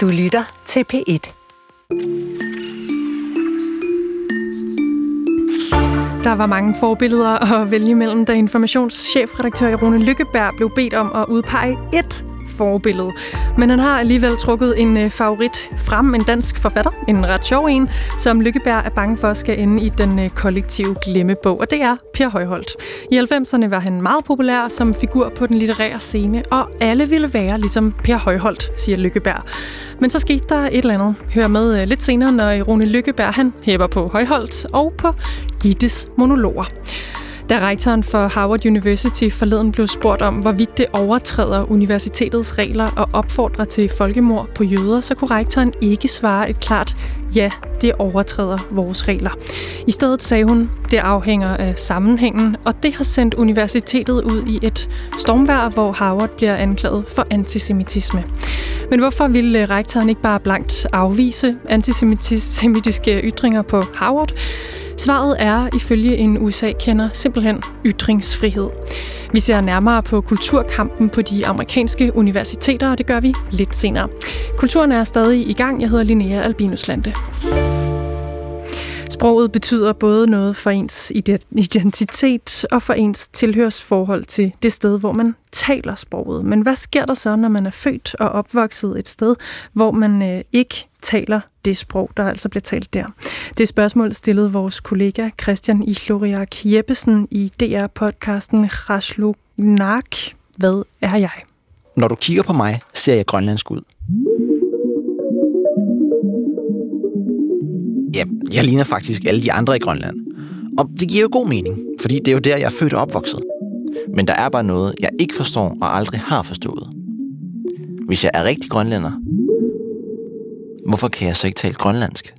Du lytter til P1. Der var mange forbilleder at vælge mellem, da informationschefredaktør Rune Lykkeberg blev bedt om at udpege ét forbillede. Men han har alligevel trukket en øh, favorit frem, en dansk forfatter, en ret sjov en, som Lykkeberg er bange for skal ende i den øh, kollektive glemmebog, og det er Per Højholdt. I 90'erne var han meget populær som figur på den litterære scene, og alle ville være ligesom Per Højholdt, siger Lykkeberg. Men så skete der et eller andet. Hør med øh, lidt senere, når Rune Lykkeberg han hæber på Højholdt og på Gittes monologer. Da rektoren for Harvard University forleden blev spurgt om, hvorvidt det overtræder universitetets regler og opfordrer til folkemord på jøder, så kunne rektoren ikke svare et klart ja, det overtræder vores regler. I stedet sagde hun, det afhænger af sammenhængen, og det har sendt universitetet ud i et stormvær, hvor Harvard bliver anklaget for antisemitisme. Men hvorfor ville øh, rektoren ikke bare blankt afvise antisemitiske ytringer på Harvard? Svaret er ifølge en USA-kender simpelthen ytringsfrihed. Vi ser nærmere på kulturkampen på de amerikanske universiteter, og det gør vi lidt senere. Kulturen er stadig i gang. Jeg hedder Linnea Albinuslande. Sproget betyder både noget for ens identitet og for ens tilhørsforhold til det sted, hvor man taler sproget. Men hvad sker der så, når man er født og opvokset et sted, hvor man øh, ikke taler det sprog, der altså bliver talt der? Det spørgsmål stillede vores kollega Christian Ihloriak Jeppesen i DR-podcasten Raslunak. Hvad er jeg? Når du kigger på mig, ser jeg grønlandsk ud. Ja, jeg ligner faktisk alle de andre i Grønland. Og det giver jo god mening, fordi det er jo der, jeg er født og opvokset. Men der er bare noget, jeg ikke forstår og aldrig har forstået. Hvis jeg er rigtig grønlænder, hvorfor kan jeg så ikke tale grønlandsk?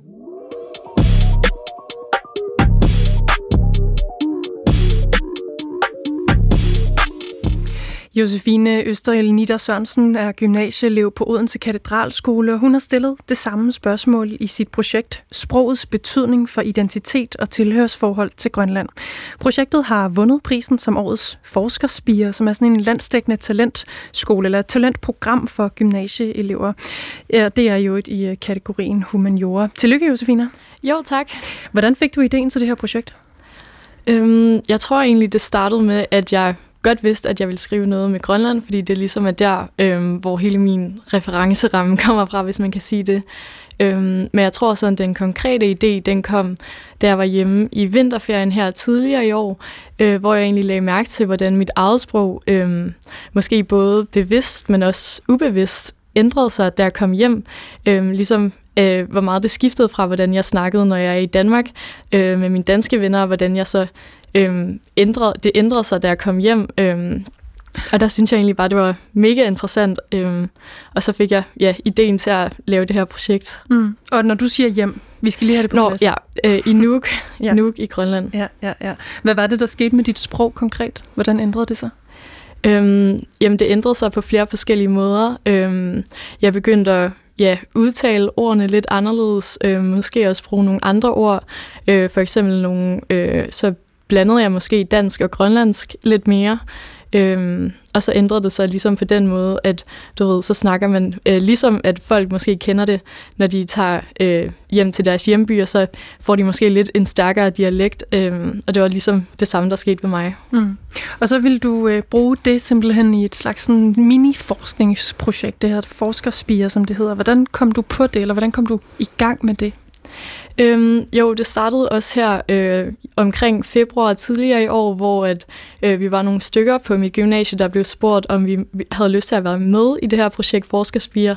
Josefine Østerhjel Nitter Sørensen er gymnasieelev på Odense Katedralskole, og hun har stillet det samme spørgsmål i sit projekt Sprogets betydning for identitet og tilhørsforhold til Grønland. Projektet har vundet prisen som årets forskerspire, som er sådan en landsdækkende talentskole eller talentprogram for gymnasieelever. Ja, det er jo et i øh, kategorien humaniora. Tillykke, Josefine. Jo, tak. Hvordan fik du ideen til det her projekt? Øhm, jeg tror egentlig, det startede med, at jeg godt vidste, at jeg ville skrive noget med Grønland, fordi det ligesom er der, øhm, hvor hele min referenceramme kommer fra, hvis man kan sige det. Øhm, men jeg tror sådan, den konkrete idé, den kom, da jeg var hjemme i vinterferien her tidligere i år, øh, hvor jeg egentlig lagde mærke til, hvordan mit eget sprog, øh, måske både bevidst, men også ubevidst, ændrede sig, da jeg kom hjem. Øh, ligesom øh, hvor meget det skiftede fra, hvordan jeg snakkede, når jeg er i Danmark øh, med mine danske venner, og hvordan jeg så øhm, ændrede, det ændrede sig, da jeg kom hjem. Øhm, og der synes jeg egentlig bare, det var mega interessant. Øhm, og så fik jeg ja, ideen til at lave det her projekt. Mm. Og når du siger hjem, vi skal lige have det på Nå, plads. ja, øh, i Nuuk, ja. Nuuk i Grønland. Ja, ja, ja. Hvad var det, der skete med dit sprog konkret? Hvordan ændrede det sig? Øhm, jamen, det ændrede sig på flere forskellige måder. Øhm, jeg begyndte at ja, udtale ordene lidt anderledes. Øh, måske også bruge nogle andre ord. Øh, for eksempel nogle, øh, så blandede jeg måske dansk og grønlandsk lidt mere. Øhm, og så ændrede det sig ligesom på den måde, at du ved, så snakker man øh, ligesom, at folk måske kender det, når de tager øh, hjem til deres hjemby, og så får de måske lidt en stærkere dialekt, øh, og det var ligesom det samme, der skete med mig. Mm. Og så vil du øh, bruge det simpelthen i et slags sådan mini-forskningsprojekt, det her forskerspiger, som det hedder. Hvordan kom du på det, eller hvordan kom du i gang med det? Øhm, jo, det startede også her øh, omkring februar tidligere i år, hvor at, øh, vi var nogle stykker på mit gymnasie, der blev spurgt, om vi havde lyst til at være med i det her projekt Forskerspiger.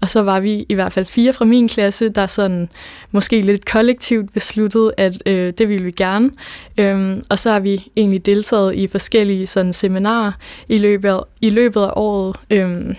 Og så var vi i hvert fald fire fra min klasse, der sådan måske lidt kollektivt besluttede, at øh, det ville vi gerne. Øhm, og så har vi egentlig deltaget i forskellige sådan, seminarer i løbet, i løbet af året. Øh,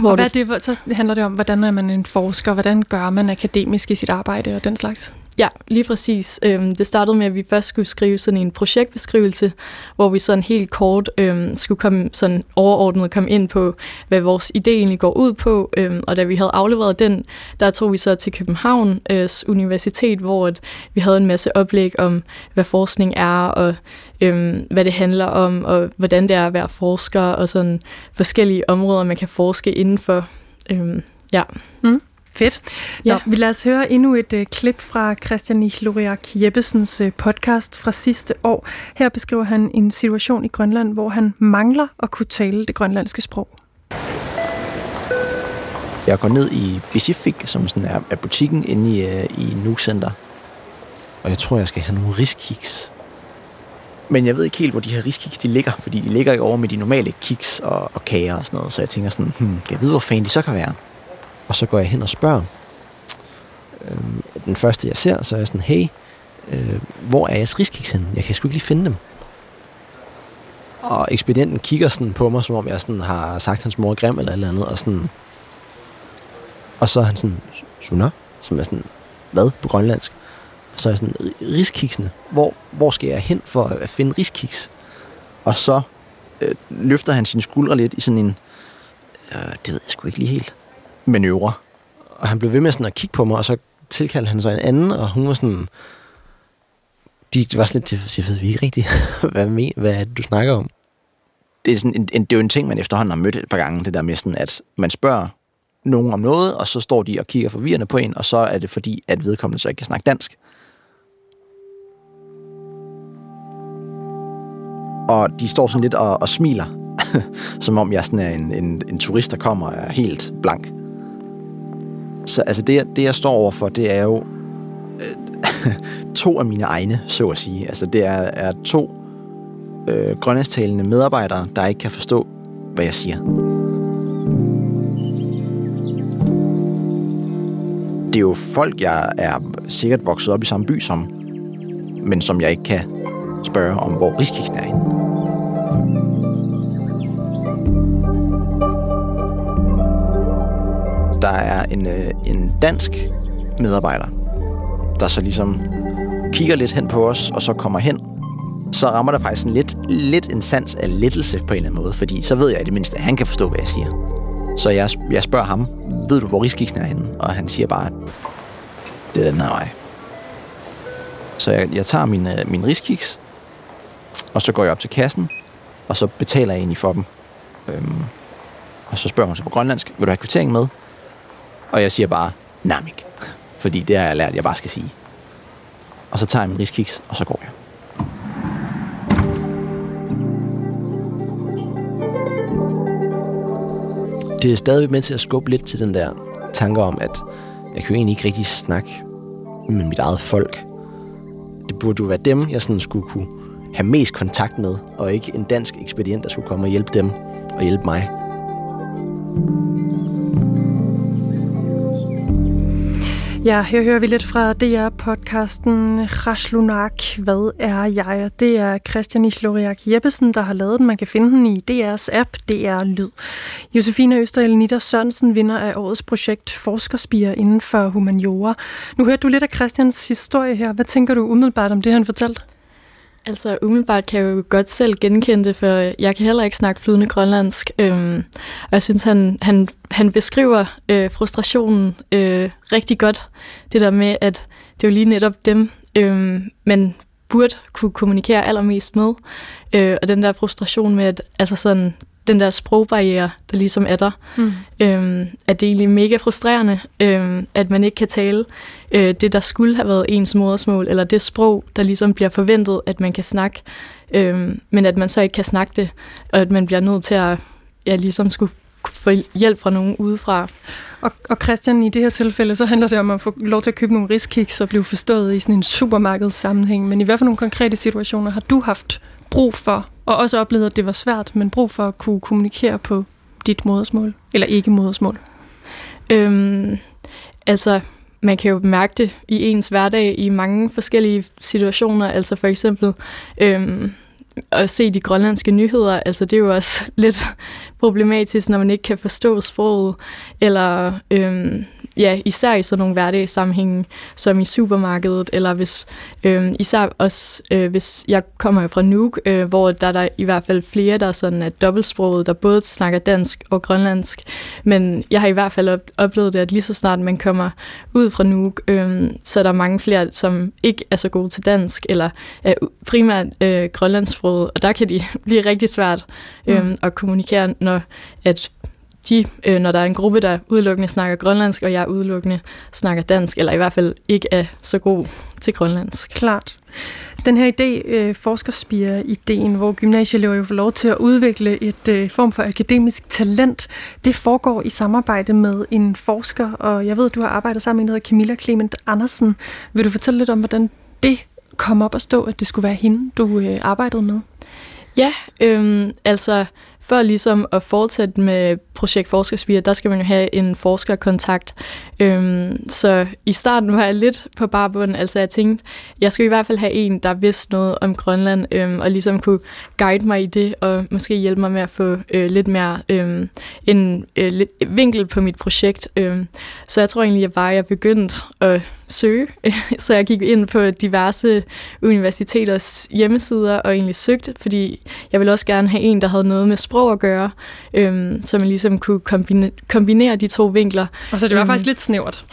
hvor og hvad det, det, så handler det om, hvordan er man en forsker, hvordan gør man akademisk i sit arbejde og den slags? Ja, lige præcis. Øhm, det startede med, at vi først skulle skrive sådan en projektbeskrivelse, hvor vi sådan helt kort øhm, skulle komme sådan overordnet komme ind på, hvad vores idé egentlig går ud på. Øhm, og da vi havde afleveret den, der tog vi så til Københavns øh, Universitet, hvor at vi havde en masse oplæg om, hvad forskning er, og øhm, hvad det handler om, og hvordan det er at være forsker, og sådan forskellige områder, man kan forske indenfor. Øhm, Ja. Mm. Fedt. Ja. Nå, vi lader os høre endnu et uh, klip fra Christian Nichloriak Jeppesens uh, podcast fra sidste år. Her beskriver han en situation i Grønland, hvor han mangler at kunne tale det grønlandske sprog. Jeg går ned i Pacific, som sådan er, er butikken inde i, uh, i Nuuk Center. Og jeg tror, jeg skal have nogle riskiks. Men jeg ved ikke helt, hvor de her riskiks de ligger, fordi de ligger jo over med de normale kiks og, og kager og sådan noget. Så jeg tænker sådan, hmm, kan jeg vide, hvor fanden de så kan være? Og så går jeg hen og spørger. Øh, den første, jeg ser, så er jeg sådan, hey, øh, hvor er jeres riskiks henne? Jeg kan sgu ikke lige finde dem. Og ekspedienten kigger sådan på mig, som om jeg sådan har sagt, hans mor grim eller et eller andet, og sådan... Og så er han sådan, Suna, som er sådan, hvad på grønlandsk? Og så er jeg sådan, riskiksene, hvor, hvor skal jeg hen for at finde riskiks? Og så øh, løfter han sine skuldre lidt i sådan en, øh, det ved jeg sgu ikke lige helt, manøvre. Og han blev ved med sådan at kigge på mig, og så tilkaldte han så en anden, og hun var sådan, de var sådan lidt, jeg ved vi ikke rigtigt, hvad, med, hvad er det, du snakker om? Det er, sådan en, en, det er jo en ting, man efterhånden har mødt et par gange, det der med sådan, at man spørger nogen om noget, og så står de og kigger forvirrende på en, og så er det fordi, at vedkommende så ikke kan snakke dansk. Og de står sådan lidt og, og smiler, som om jeg sådan er en, en, en turist, der kommer og er helt blank. Så altså det, det jeg står overfor, det er jo øh, to af mine egne, så at sige. Altså det er, er to øh, grønlandstalende medarbejdere, der ikke kan forstå, hvad jeg siger. Det er jo folk, jeg er sikkert vokset op i samme by som, men som jeg ikke kan spørge om, hvor Rigskiksen er henne. Der er en, øh, en dansk medarbejder, der så ligesom kigger lidt hen på os, og så kommer hen. Så rammer der faktisk en lidt, lidt en sans af lettelse på en eller anden måde, fordi så ved jeg i det mindste, at han kan forstå, hvad jeg siger. Så jeg, jeg spørger ham, ved du, hvor Rigskiksen er henne? Og han siger bare, det er den her vej. Så jeg, jeg tager min, øh, min riskiks, og så går jeg op til kassen, og så betaler jeg egentlig for dem. Øhm, og så spørger hun sig på grønlandsk, vil du have kvittering med? Og jeg siger bare, namik. Fordi det har jeg lært, jeg bare skal sige. Og så tager jeg min riskiks, og så går jeg. Det er stadig med til at skubbe lidt til den der tanke om, at jeg kan jo egentlig ikke rigtig snakke med mit eget folk. Det burde jo være dem, jeg sådan skulle kunne have mest kontakt med, og ikke en dansk ekspedient, der skulle komme og hjælpe dem og hjælpe mig. Mm. Ja, her hører vi lidt fra DR-podcasten Raslunak, Hvad er jeg? Det er Christian Isloriak Jeppesen, der har lavet den. Man kan finde den i DR's app, DR Lyd. Josefine Østerhjel Nitter Sørensen vinder af årets projekt Forskerspiger inden for humaniora. Nu hørte du lidt af Christians historie her. Hvad tænker du umiddelbart om det, han fortalte? Altså umiddelbart kan jeg jo godt selv genkende det, for jeg kan heller ikke snakke flydende grønlandsk. Øhm, og jeg synes, han, han, han beskriver øh, frustrationen øh, rigtig godt. Det der med, at det er jo lige netop dem, øh, man burde kunne kommunikere allermest med. Øh, og den der frustration med, at altså sådan, den der sprogbarriere, der ligesom er der. Mm. Øhm, at det er egentlig mega frustrerende, øhm, at man ikke kan tale øh, det, der skulle have været ens modersmål, eller det sprog, der ligesom bliver forventet, at man kan snakke, øhm, men at man så ikke kan snakke det, og at man bliver nødt til at ja, ligesom skulle få hjælp fra nogen udefra. Og, og Christian, i det her tilfælde, så handler det om at få lov til at købe nogle riskiks og blive forstået i sådan en supermarkedssammenhæng. Men i hvert fald nogle konkrete situationer har du haft brug for og også oplevede, at det var svært, men brug for at kunne kommunikere på dit modersmål, eller ikke modersmål? Øhm, altså, man kan jo mærke det i ens hverdag i mange forskellige situationer. Altså for eksempel øhm, at se de grønlandske nyheder, altså det er jo også lidt problematisk, når man ikke kan forstå sproget, eller øhm, ja, især i sådan nogle hverdagssammenhænge, som i supermarkedet, eller hvis, øh, især også, øh, hvis jeg kommer fra Nuuk, øh, hvor der er der i hvert fald flere, der sådan er dobbeltsproget, der både snakker dansk og grønlandsk, men jeg har i hvert fald op- oplevet det, at lige så snart man kommer ud fra Nuuk, øh, så er der mange flere, som ikke er så gode til dansk, eller er primært øh, grønlandsproget, og der kan de blive rigtig svært øh, mm. at kommunikere, når at de, øh, når der er en gruppe, der udelukkende snakker grønlandsk, og jeg udelukkende snakker dansk, eller i hvert fald ikke er så god til grønlandsk. Klart. Den her idé, øh, forskerspire-ideen, hvor gymnasieelever jo får lov til at udvikle et øh, form for akademisk talent, det foregår i samarbejde med en forsker, og jeg ved, at du har arbejdet sammen med en, der hedder Camilla Clement Andersen. Vil du fortælle lidt om, hvordan det kom op at stå, at det skulle være hende, du øh, arbejdede med? Ja, øhm, altså for ligesom at fortsætte med projekt Forskerspire, der skal man jo have en forskerkontakt. Øhm, så i starten var jeg lidt på barbunden, altså jeg tænkte, jeg skulle i hvert fald have en, der vidste noget om Grønland, øhm, og ligesom kunne guide mig i det, og måske hjælpe mig med at få øh, lidt mere øh, en øh, lidt vinkel på mit projekt. Øh. Så jeg tror egentlig, at bare jeg begyndte at søge, så jeg gik ind på diverse universiteters hjemmesider og egentlig søgte, fordi jeg ville også gerne have en, der havde noget med sprog at gøre, øhm, så man ligesom kunne kombine, kombinere de to vinkler. Og så det var øhm, faktisk lidt snævert.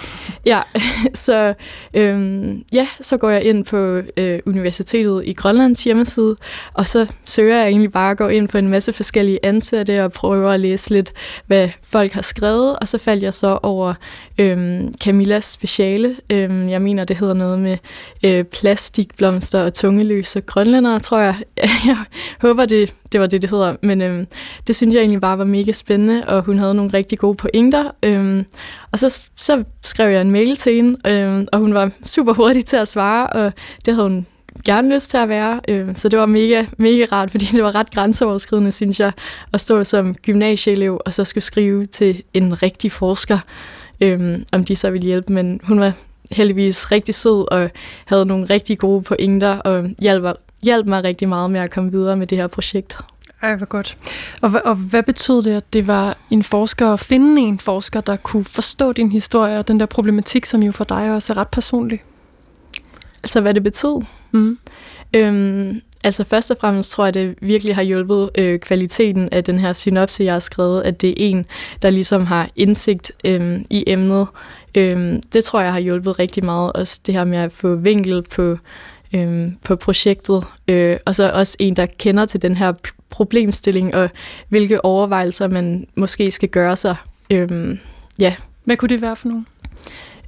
Ja, så, øhm, ja, så går jeg ind på øh, Universitetet i Grønlands hjemmeside, og så søger jeg egentlig bare at gå ind på en masse forskellige ansatte og prøver at læse lidt, hvad folk har skrevet, og så faldt jeg så over øhm, Camillas speciale. Øhm, jeg mener, det hedder noget med øh, plastikblomster og tungeløse grønlændere, tror jeg. jeg håber, det, det var det, det hedder. Men øhm, det synes jeg egentlig bare var mega spændende, og hun havde nogle rigtig gode pointer. Øhm, og så, så skrev jeg en mail til hende, øhm, og hun var super hurtig til at svare, og det havde hun gerne lyst til at være. Øh, så det var mega, mega rart, fordi det var ret grænseoverskridende, synes jeg, at stå som gymnasieelev og så skulle skrive til en rigtig forsker, øh, om de så ville hjælpe. Men hun var heldigvis rigtig sød og havde nogle rigtig gode pointer og hjalp, hjalp mig rigtig meget med at komme videre med det her projekt. Ej, hvor godt. Og, og hvad betød det, at det var en forsker, at finde en forsker, der kunne forstå din historie og den der problematik, som jo for dig også er ret personlig? Altså, hvad det betød? Mm. Øhm, altså, først og fremmest tror jeg, det virkelig har hjulpet øh, kvaliteten af den her synopse, jeg har skrevet, at det er en, der ligesom har indsigt øh, i emnet. Øh, det tror jeg har hjulpet rigtig meget, også det her med at få vinkel på, øh, på projektet, øh, og så også en, der kender til den her problemstilling, og hvilke overvejelser man måske skal gøre sig. Øh, ja. Hvad kunne det være for nogle?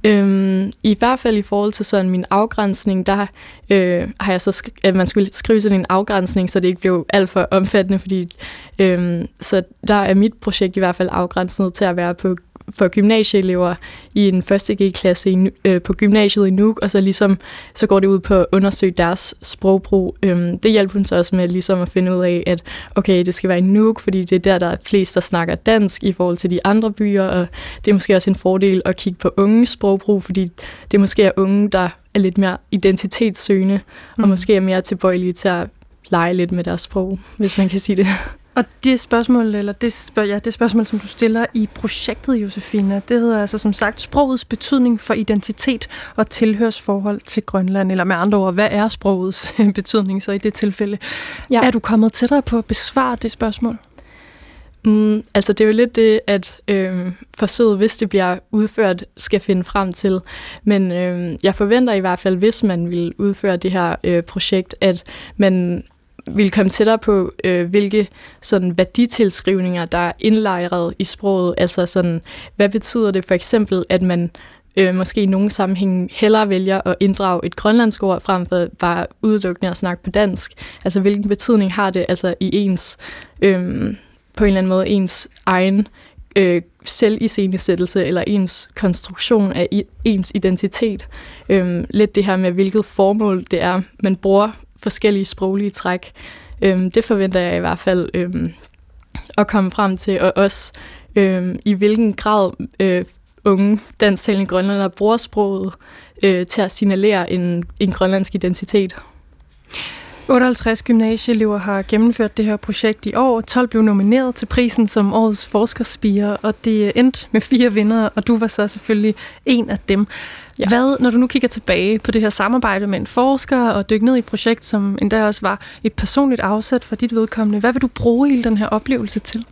Øhm, I hvert fald i forhold til sådan min afgrænsning, der øh, har jeg så sk- at man skulle skrive sådan en afgrænsning, så det ikke blev alt for omfattende, fordi øh, så der er mit projekt i hvert fald afgrænset til at være på for gymnasieelever i en første G-klasse i, øh, på gymnasiet i Nuuk, og så ligesom så går det ud på at undersøge deres sprogbrug. Øhm, det hjælper hun så også med ligesom at finde ud af, at okay, det skal være i Nuuk, fordi det er der, der er flest, der snakker dansk i forhold til de andre byer, og det er måske også en fordel at kigge på unges sprogbrug, fordi det måske er unge, der er lidt mere identitetssøgende, mm. og måske er mere tilbøjelige til at lege lidt med deres sprog, hvis man kan sige det. Og det spørgsmål, eller det, spørg, ja, det spørgsmål, som du stiller i projektet, Josefina, det hedder altså som sagt sprogets betydning for identitet og tilhørsforhold til Grønland. Eller med andre ord, hvad er sprogets betydning så i det tilfælde? Ja. Er du kommet tættere på at besvare det spørgsmål? Mm, altså det er jo lidt det, at øh, forsøget, hvis det bliver udført, skal finde frem til. Men øh, jeg forventer i hvert fald, hvis man vil udføre det her øh, projekt, at man vil komme tættere på, øh, hvilke sådan værditilskrivninger, der er indlejret i sproget. Altså sådan, hvad betyder det for eksempel, at man øh, måske i nogle sammenhæng hellere vælger at inddrage et grønlandsk ord, frem for bare udelukkende at snakke på dansk. Altså hvilken betydning har det altså i ens, øh, på en eller anden måde, ens egen øh, selviscenesættelse eller ens konstruktion af i, ens identitet. Øh, lidt det her med, hvilket formål det er, man bruger forskellige sproglige træk. Øhm, det forventer jeg i hvert fald øhm, at komme frem til, og også øhm, i hvilken grad øh, unge dansktalende grønlandere bruger sproget øh, til at signalere en, en grønlandsk identitet. 58 gymnasieelever har gennemført det her projekt i år. 12 blev nomineret til prisen som årets forskerspire, og det endte med fire vinder, og du var så selvfølgelig en af dem. Ja. Hvad, når du nu kigger tilbage på det her samarbejde med en forsker og dykker ned i et projekt, som endda også var et personligt afsæt for dit vedkommende, hvad vil du bruge hele den her oplevelse til?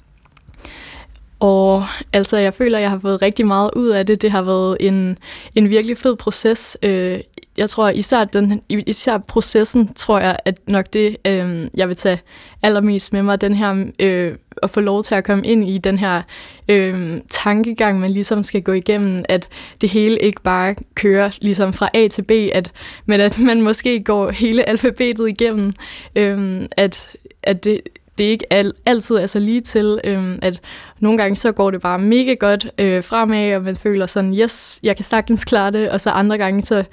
Og altså, jeg føler, at jeg har fået rigtig meget ud af det. Det har været en, en virkelig fed proces. Øh, jeg tror især, den, især processen, tror jeg, at nok det, øh, jeg vil tage allermest med mig, den her, øh, at få lov til at komme ind i den her øh, tankegang, man ligesom skal gå igennem, at det hele ikke bare kører ligesom fra A til B, at, men at man måske går hele alfabetet igennem, øh, at, at det, det ikke al, altid er så lige til, øhm, at nogle gange så går det bare mega godt øh, fremad, og man føler sådan, yes, jeg kan sagtens klare det, og så andre gange så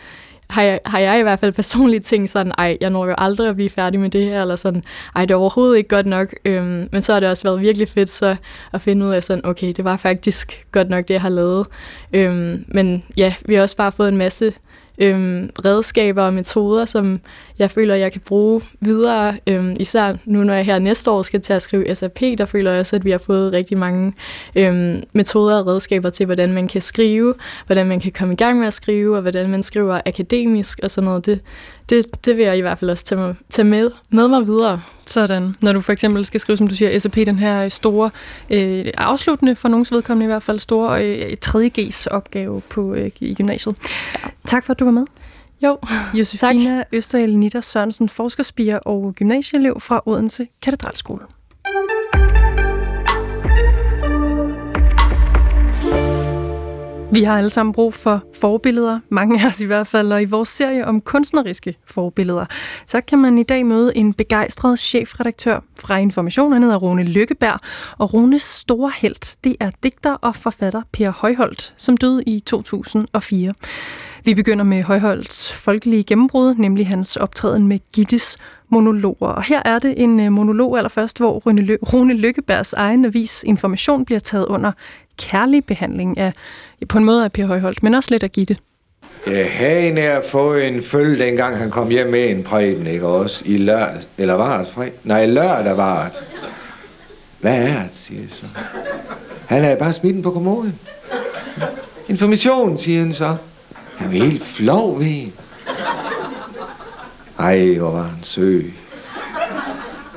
har jeg, har jeg i hvert fald personligt tænkt sådan, ej, jeg når jo aldrig at blive færdig med det her, eller sådan, ej, det er overhovedet ikke godt nok. Øhm, men så har det også været virkelig fedt så at finde ud af sådan, okay, det var faktisk godt nok det, jeg har lavet. Øhm, men ja, vi har også bare fået en masse øhm, redskaber og metoder, som jeg føler, jeg kan bruge videre. Øhm, især nu, når jeg her næste år skal til at skrive SAP, der føler jeg også, at vi har fået rigtig mange øhm, metoder og redskaber til, hvordan man kan skrive, hvordan man kan komme i gang med at skrive, og hvordan man skriver akademisk og sådan noget. Det, det, det vil jeg i hvert fald også tage, mig, tage med, med mig videre. Sådan. Når du for eksempel skal skrive, som du siger, SAP, den her store, øh, afsluttende for nogens vedkommende i hvert fald, store øh, 3.G's opgave på, øh, i gymnasiet. Ja. Tak for, at du var med. Jo, Josefina Østerel Nitter Sørensen, forskerspiger og gymnasieelev fra Odense Katedralskole. Vi har alle sammen brug for forbilleder, mange af os i hvert fald, og i vores serie om kunstneriske forbilleder, så kan man i dag møde en begejstret chefredaktør fra Information, han hedder Rune Lykkeberg, og Runes store held, det er digter og forfatter Per Højholdt, som døde i 2004. Vi begynder med Højholdts folkelige gennembrud, nemlig hans optræden med Gittes monologer. Og her er det en øh, monolog allerførst, hvor Rune Lykkebergs egen avis Information bliver taget under kærlig behandling af, på en måde af Per Højholdt, men også lidt af Gitte. Ja, hagen er fået en følge, dengang han kom hjem med en præben, ikke også? I lørdag, eller var det fredag? Nej, lørdag var det. Hvad er det, siger jeg så. Han er bare smidt på kommoden. Information, siger han så. Han er helt flov ved en. Ej, hvor var han søg.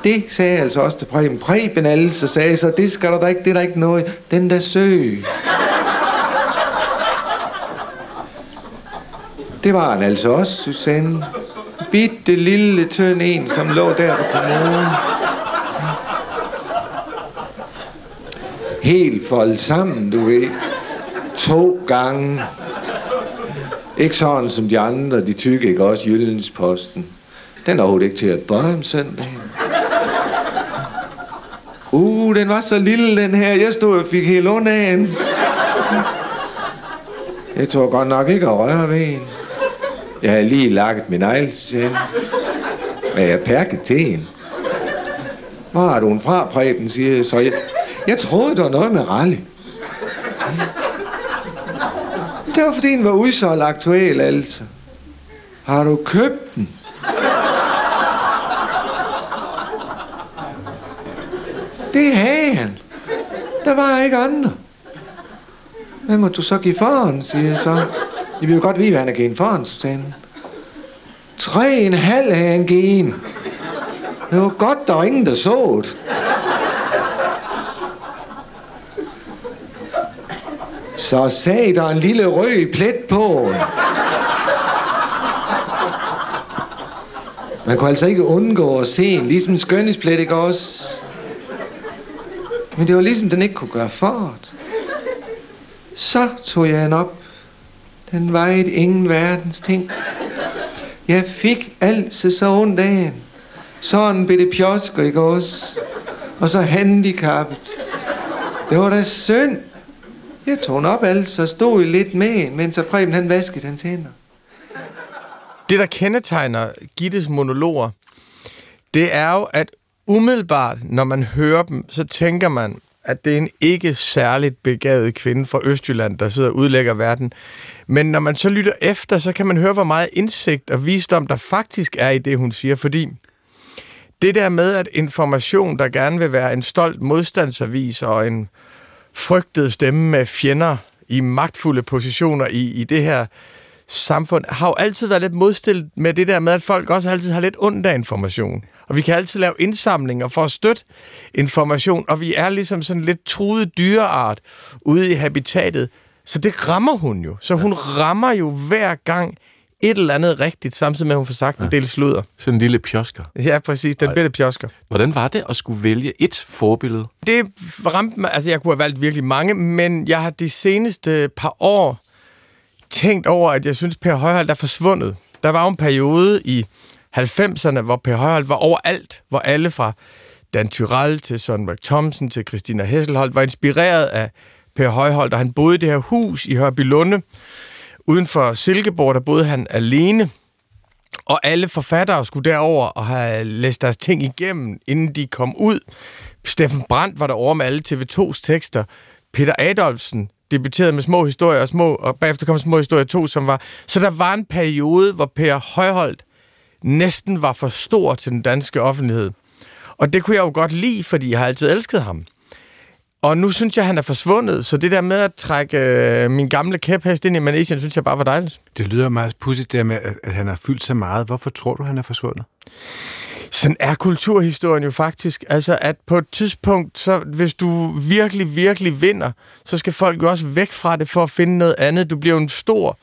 Det sagde jeg altså også til Preben. Preben altså sagde så, det skal der da ikke, det er der ikke noget. Den der sø. Det var han altså også, Susanne. Bitte lille tynd en, som lå der på kommoden. Helt foldet sammen, du ved. To gange. Ikke sådan som de andre, de tykke, ikke også Jyllandsposten. Den er overhovedet ikke til at bøje om søndagen. Uh, den var så lille, den her. Jeg stod og fik helt ondt af. Jeg tror godt nok ikke at røre ved en. Jeg havde lige lagt min ejl til. Men jeg perket til hende. Hvor har du en fra, Preben, siger jeg så. Jeg, jeg troede, der var noget med rally. Det var fordi, den var udsolgt aktuel, altså. Har du købt den? Det havde han. Der var ikke andre. Hvad må du så give foran, siger jeg så. I vil jo godt vide, hvad han er gen foran, Susanne. Tre en halv af en gen. Det var godt, der var ingen, der så det. Så sagde der en lille rød plet på. Man kunne altså ikke undgå at se en, ligesom en ikke også? Men det var ligesom, den ikke kunne gøre for. Så tog jeg en op. Den vejede ingen verdens ting. Jeg fik altså så ondt af den. Sådan blev det pjosker, ikke også? Og så handicappet. Det var da synd. Jeg tog den op altså og stod lidt med mens jeg Preben han vaskede hans hænder. Det, der kendetegner Gittes monologer, det er jo, at umiddelbart, når man hører dem, så tænker man, at det er en ikke særligt begavet kvinde fra Østjylland, der sidder og udlægger verden. Men når man så lytter efter, så kan man høre, hvor meget indsigt og visdom, der faktisk er i det, hun siger. Fordi det der med, at information, der gerne vil være en stolt modstandsavis og en frygtet stemme med fjender i magtfulde positioner i, i det her samfund, har jo altid været lidt modstillet med det der med, at folk også altid har lidt ondt af information. Og vi kan altid lave indsamlinger for at støtte information, og vi er ligesom sådan lidt truet dyreart ude i habitatet. Så det rammer hun jo. Så hun rammer jo hver gang et eller andet rigtigt, samtidig med, at hun får sagt ja. en del sludder. Sådan en lille pjosker. Ja, præcis. Den bitte pjosker. Hvordan var det at skulle vælge et forbillede? Det ramte mig, altså jeg kunne have valgt virkelig mange, men jeg har de seneste par år tænkt over, at jeg synes, Per Højhold er forsvundet. Der var jo en periode i 90'erne, hvor Per Højhold var overalt, hvor alle fra Dan Tyrell til Søren Mark Thomsen til Christina Hesselholdt var inspireret af Per Højholdt, og han boede i det her hus i Hørby Lunde. Uden for Silkeborg, der boede han alene, og alle forfattere skulle derover og have læst deres ting igennem, inden de kom ud. Steffen Brandt var der over med alle TV2's tekster. Peter Adolfsen debuterede med små historier og små, og bagefter kom små historier to, som var... Så der var en periode, hvor Per Højholdt næsten var for stor til den danske offentlighed. Og det kunne jeg jo godt lide, fordi jeg har altid elsket ham. Og nu synes jeg, han er forsvundet, så det der med at trække øh, min gamle kæphest ind i manesien, synes jeg bare var dejligt. Det lyder meget pudsigt, det med, at, at han har fyldt så meget. Hvorfor tror du, han er forsvundet? Sådan er kulturhistorien jo faktisk. Altså, at på et tidspunkt, så hvis du virkelig, virkelig vinder, så skal folk jo også væk fra det for at finde noget andet. Du bliver jo en stor,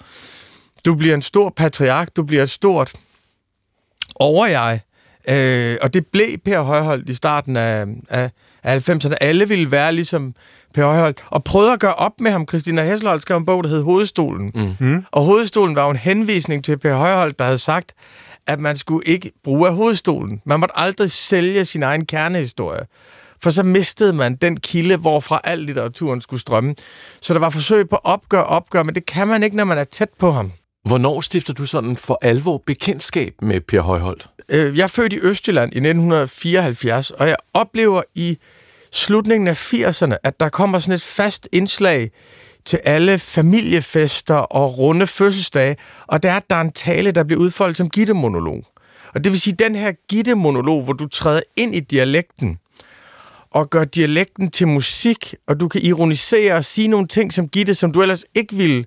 du bliver en stor patriark, du bliver et stort overjeg. Øh, og det blev Per Højholdt i starten af, af, af 90'erne. Alle ville være ligesom Per Højholdt. Og prøvede at gøre op med ham. Christina Hesselholdt skrev en bog, der hed Hovedstolen. Mm. Og Hovedstolen var jo en henvisning til Per Højholdt, der havde sagt, at man skulle ikke bruge af hovedstolen. Man måtte aldrig sælge sin egen kernehistorie. For så mistede man den kilde, hvorfra al litteraturen skulle strømme. Så der var forsøg på opgør, opgør, men det kan man ikke, når man er tæt på ham. Hvornår stifter du sådan for alvor bekendtskab med Per Højholdt? Øh, jeg er født i Østjylland i 1974, og jeg oplever i slutningen af 80'erne, at der kommer sådan et fast indslag til alle familiefester og runde fødselsdage, og der er, der er en tale, der bliver udfoldet som gittemonolog. Og det vil sige, den her gittemonolog, hvor du træder ind i dialekten, og gør dialekten til musik, og du kan ironisere og sige nogle ting som Gitte, som du ellers ikke ville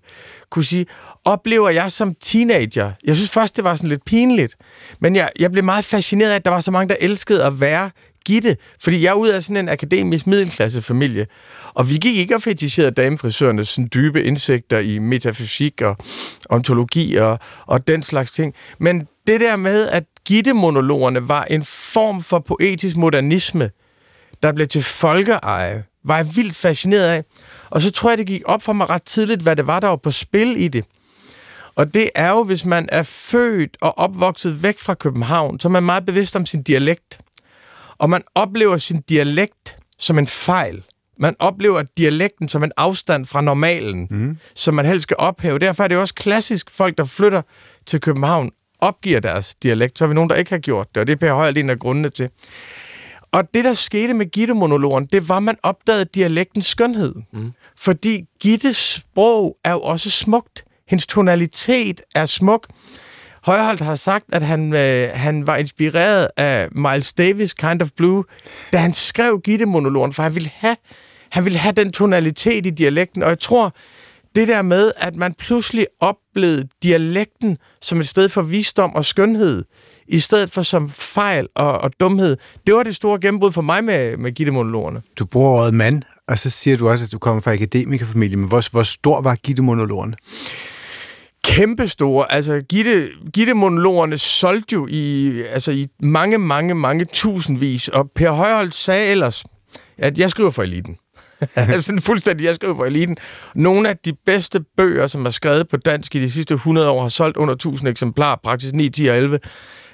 kunne sige, oplever jeg som teenager. Jeg synes først, det var sådan lidt pinligt, men jeg, jeg blev meget fascineret af, at der var så mange, der elskede at være Gitte, fordi jeg er ud af sådan en akademisk middelklassefamilie, og vi gik ikke og fetisherede damefrisørernes sådan dybe indsigter i metafysik og ontologi og, og den slags ting. Men det der med, at Gitte-monologerne var en form for poetisk modernisme, der blev til folkeeje, var jeg vildt fascineret af. Og så tror jeg, det gik op for mig ret tidligt, hvad det var, der var på spil i det. Og det er jo, hvis man er født og opvokset væk fra København, så er man meget bevidst om sin dialekt. Og man oplever sin dialekt som en fejl. Man oplever dialekten som en afstand fra normalen, mm. som man helst skal ophæve. Derfor er det også klassisk, folk, der flytter til København, opgiver deres dialekt. Så er vi nogen, der ikke har gjort det, og det er Per Højl en af grundene til. Og det, der skete med Gitte-monologen, det var, at man opdagede dialektens skønhed. Mm. Fordi Gittes sprog er jo også smukt. Hendes tonalitet er smuk. Højholdt har sagt, at han, øh, han var inspireret af Miles Davis' Kind of Blue, da han skrev Gitte-monologen, for han ville, have, han ville have den tonalitet i dialekten. Og jeg tror, det der med, at man pludselig oplevede dialekten som et sted for visdom og skønhed, i stedet for som fejl og, og dumhed. Det var det store gennembrud for mig med, med Gitte-monologerne. Du bruger ordet mand, og så siger du også, at du kommer fra akademikerfamilie, men hvor, hvor stor var Gitte-monologerne? Kæmpestore. Altså, Gitte, Gitte-monologerne solgte jo i, altså, i mange, mange, mange tusindvis, og Per Højholdt sagde ellers, at jeg skriver for eliten. altså fuldstændig, jeg skriver for eliten. Nogle af de bedste bøger, som er skrevet på dansk i de sidste 100 år, har solgt under 1000 eksemplarer, praktisk 9, 10 og 11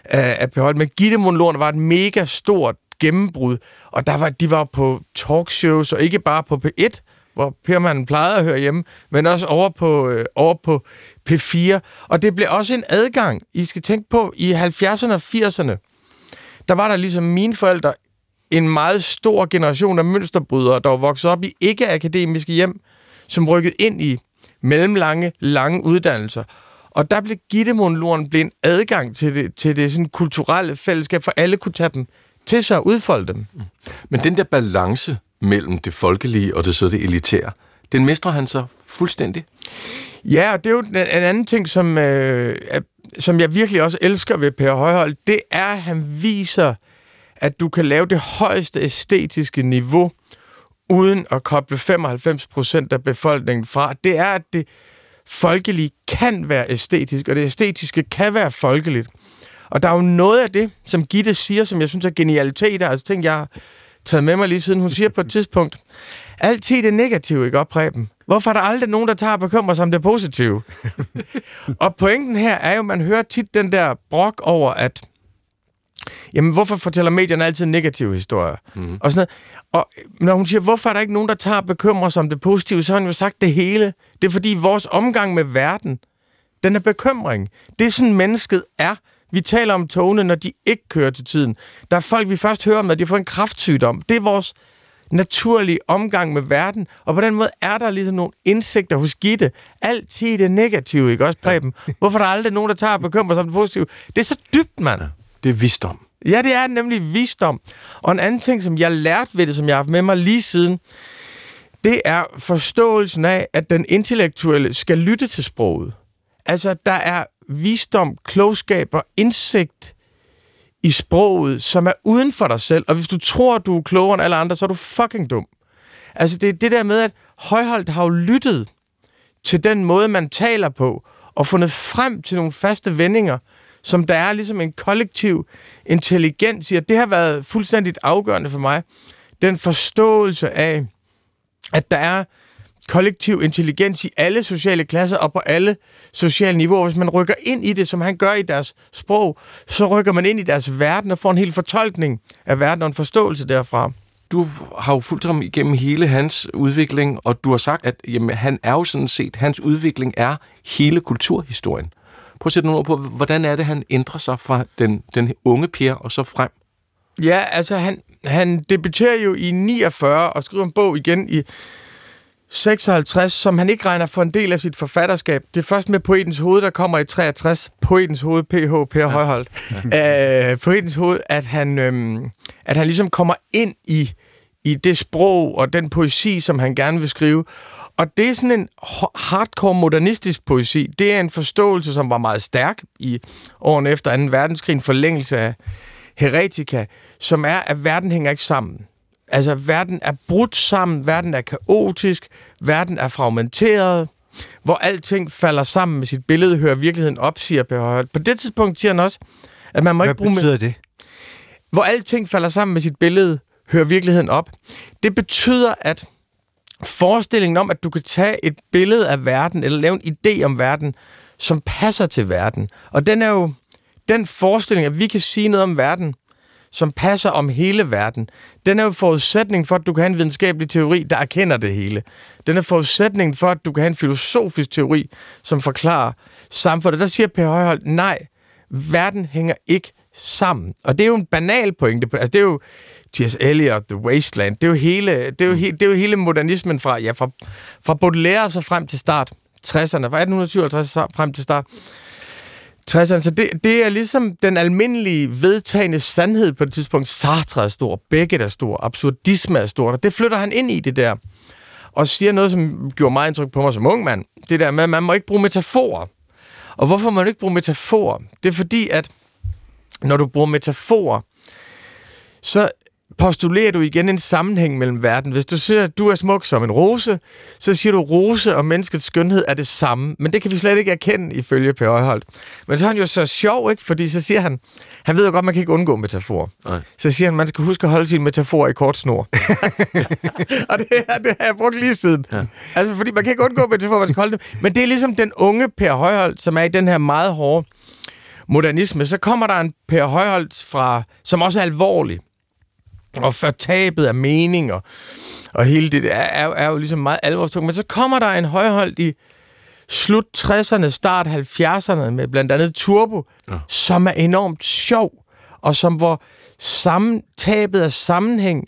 af, af beholdt. Men Gitte Monologerne var et mega stort gennembrud, og der var, de var på talkshows, og ikke bare på P1, hvor Perman plejede at høre hjemme, men også over på, øh, over på P4. Og det blev også en adgang. I skal tænke på, i 70'erne og 80'erne, der var der ligesom mine forældre en meget stor generation af mønsterbrydere, der var vokset op i ikke-akademiske hjem, som rykkede ind i mellemlange, lange uddannelser. Og der blev Gittemonologen blev en adgang til det, til det sådan kulturelle fællesskab, for alle kunne tage dem til sig og udfolde dem. Mm. Men den der balance mellem det folkelige og det så det elitære, den mestrer han så fuldstændig? Ja, og det er jo en, anden ting, som, øh, som jeg virkelig også elsker ved Per Højhold, det er, at han viser, at du kan lave det højeste æstetiske niveau, uden at koble 95% af befolkningen fra. Det er, at det folkelige kan være æstetisk, og det æstetiske kan være folkeligt. Og der er jo noget af det, som Gitte siger, som jeg synes er genialitet, altså ting, jeg taget med mig lige siden. Hun siger på et tidspunkt, altid det negative, ikke op, Preben? Hvorfor er der aldrig nogen, der tager og bekymrer sig om det positive? og pointen her er jo, man hører tit den der brok over, at jamen, hvorfor fortæller medierne altid negative historier? Mm. Og sådan noget. Og når hun siger, hvorfor er der ikke nogen, der tager og bekymrer sig om det positive, så har hun jo sagt det hele. Det er fordi vores omgang med verden, den er bekymring. Det er sådan, mennesket er. Vi taler om togene, når de ikke kører til tiden. Der er folk, vi først hører om, når de får en kraftsygdom. Det er vores naturlige omgang med verden, og på den måde er der ligesom nogle indsigter hos Gitte. Altid det negative, ikke også, Preben? Hvorfor er der aldrig nogen, der tager og bekymrer sig om det positive? Det er så dybt, mand. Det er visdom. Ja, det er nemlig visdom. Og en anden ting, som jeg lærte ved det, som jeg har haft med mig lige siden, det er forståelsen af, at den intellektuelle skal lytte til sproget. Altså, der er visdom, klogskab og indsigt i sproget, som er uden for dig selv. Og hvis du tror, du er klogere end alle andre, så er du fucking dum. Altså, det er det der med, at Højholdt har jo lyttet til den måde, man taler på, og fundet frem til nogle faste vendinger, som der er ligesom en kollektiv intelligens i, og det har været fuldstændigt afgørende for mig. Den forståelse af, at der er kollektiv intelligens i alle sociale klasser og på alle sociale niveauer. Hvis man rykker ind i det, som han gør i deres sprog, så rykker man ind i deres verden og får en hel fortolkning af verden og en forståelse derfra. Du har jo fulgt ham igennem hele hans udvikling, og du har sagt, at jamen, han er jo sådan set, hans udvikling er hele kulturhistorien. Prøv at sætte nogle ord på, hvordan er det, han ændrer sig fra den, den unge Per og så frem? Ja, altså han, han debuterer jo i 49 og skriver en bog igen i 56, som han ikke regner for en del af sit forfatterskab. Det er først med Poetens Hoved, der kommer i 63. Poetens Hoved, PH, Per ja. Højholdt. Ja. Uh, Poetens Hoved, at han, øhm, at han ligesom kommer ind i, i det sprog og den poesi, som han gerne vil skrive. Og det er sådan en hardcore modernistisk poesi. Det er en forståelse, som var meget stærk i årene efter 2. verdenskrig, en forlængelse af heretika, som er, at verden hænger ikke sammen. Altså, verden er brudt sammen, verden er kaotisk, verden er fragmenteret, hvor alting falder sammen med sit billede, hører virkeligheden op, siger Højholdt. På det tidspunkt siger han også, at man må Hvad ikke bruge... betyder det? Hvor alting falder sammen med sit billede, hører virkeligheden op. Det betyder, at forestillingen om, at du kan tage et billede af verden, eller lave en idé om verden, som passer til verden. Og den er jo den forestilling, at vi kan sige noget om verden, som passer om hele verden, den er jo forudsætning for, at du kan have en videnskabelig teori, der erkender det hele. Den er forudsætningen for, at du kan have en filosofisk teori, som forklarer samfundet. Der siger Per Højhold, nej, verden hænger ikke sammen. Og det er jo en banal pointe. Altså, det er jo T.S. Eliot, The Wasteland. Det er jo hele, det er jo he, det er jo hele modernismen fra, ja, fra, fra Baudelaire så frem til start 60'erne, fra 1857 frem til start 60'erne. Så altså, det, det er ligesom den almindelige vedtagende sandhed på det tidspunkt. Sartre er stor, Beckett er stor, absurdisme er stor, og det flytter han ind i det der. Og siger noget, som gjorde meget indtryk på mig som ung mand. Det der med, at man må ikke bruge metaforer. Og hvorfor må man ikke bruge metaforer? Det er fordi, at når du bruger metaforer, så postulerer du igen en sammenhæng mellem verden. Hvis du siger, at du er smuk som en rose, så siger du, at rose og menneskets skønhed er det samme. Men det kan vi slet ikke erkende ifølge Per Højholdt. Men så er han jo så sjov, ikke? Fordi så siger han, han ved jo godt, man kan ikke undgå metafor. Nej. Så siger han, man skal huske at holde sin metafor i kort snor. og det, det har jeg brugt lige siden. Ja. Altså, fordi man kan ikke undgå metafor, man skal holde det. Men det er ligesom den unge Per Højholdt, som er i den her meget hårde modernisme. Så kommer der en Per Højholdt fra, som også er alvorlig og fortabet af mening, og, hele det er, er, er jo ligesom meget alvorstungt. Men så kommer der en højholdt i slut 60'erne, start 70'erne, med blandt andet Turbo, ja. som er enormt sjov, og som hvor sammen, tabet af sammenhæng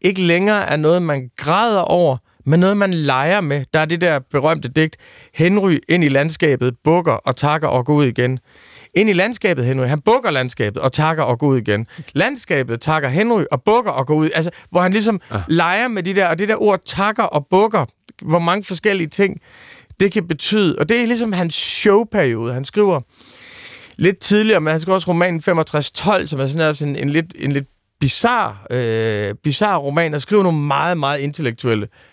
ikke længere er noget, man græder over, men noget, man leger med. Der er det der berømte digt, Henry ind i landskabet, bukker og takker og går ud igen ind i landskabet, Henry. Han bukker landskabet og takker og går ud igen. Landskabet takker Henry og bukker og går ud. Altså, hvor han ligesom ja. leger med de der, og det der ord takker og bukker, hvor mange forskellige ting det kan betyde. Og det er ligesom hans showperiode. Han skriver lidt tidligere, men han skriver også romanen 6512, som er sådan altså en, en, lidt, en lidt bizarre, øh, bizarre roman, og skriver nogle meget, meget intellektuelle poetikker.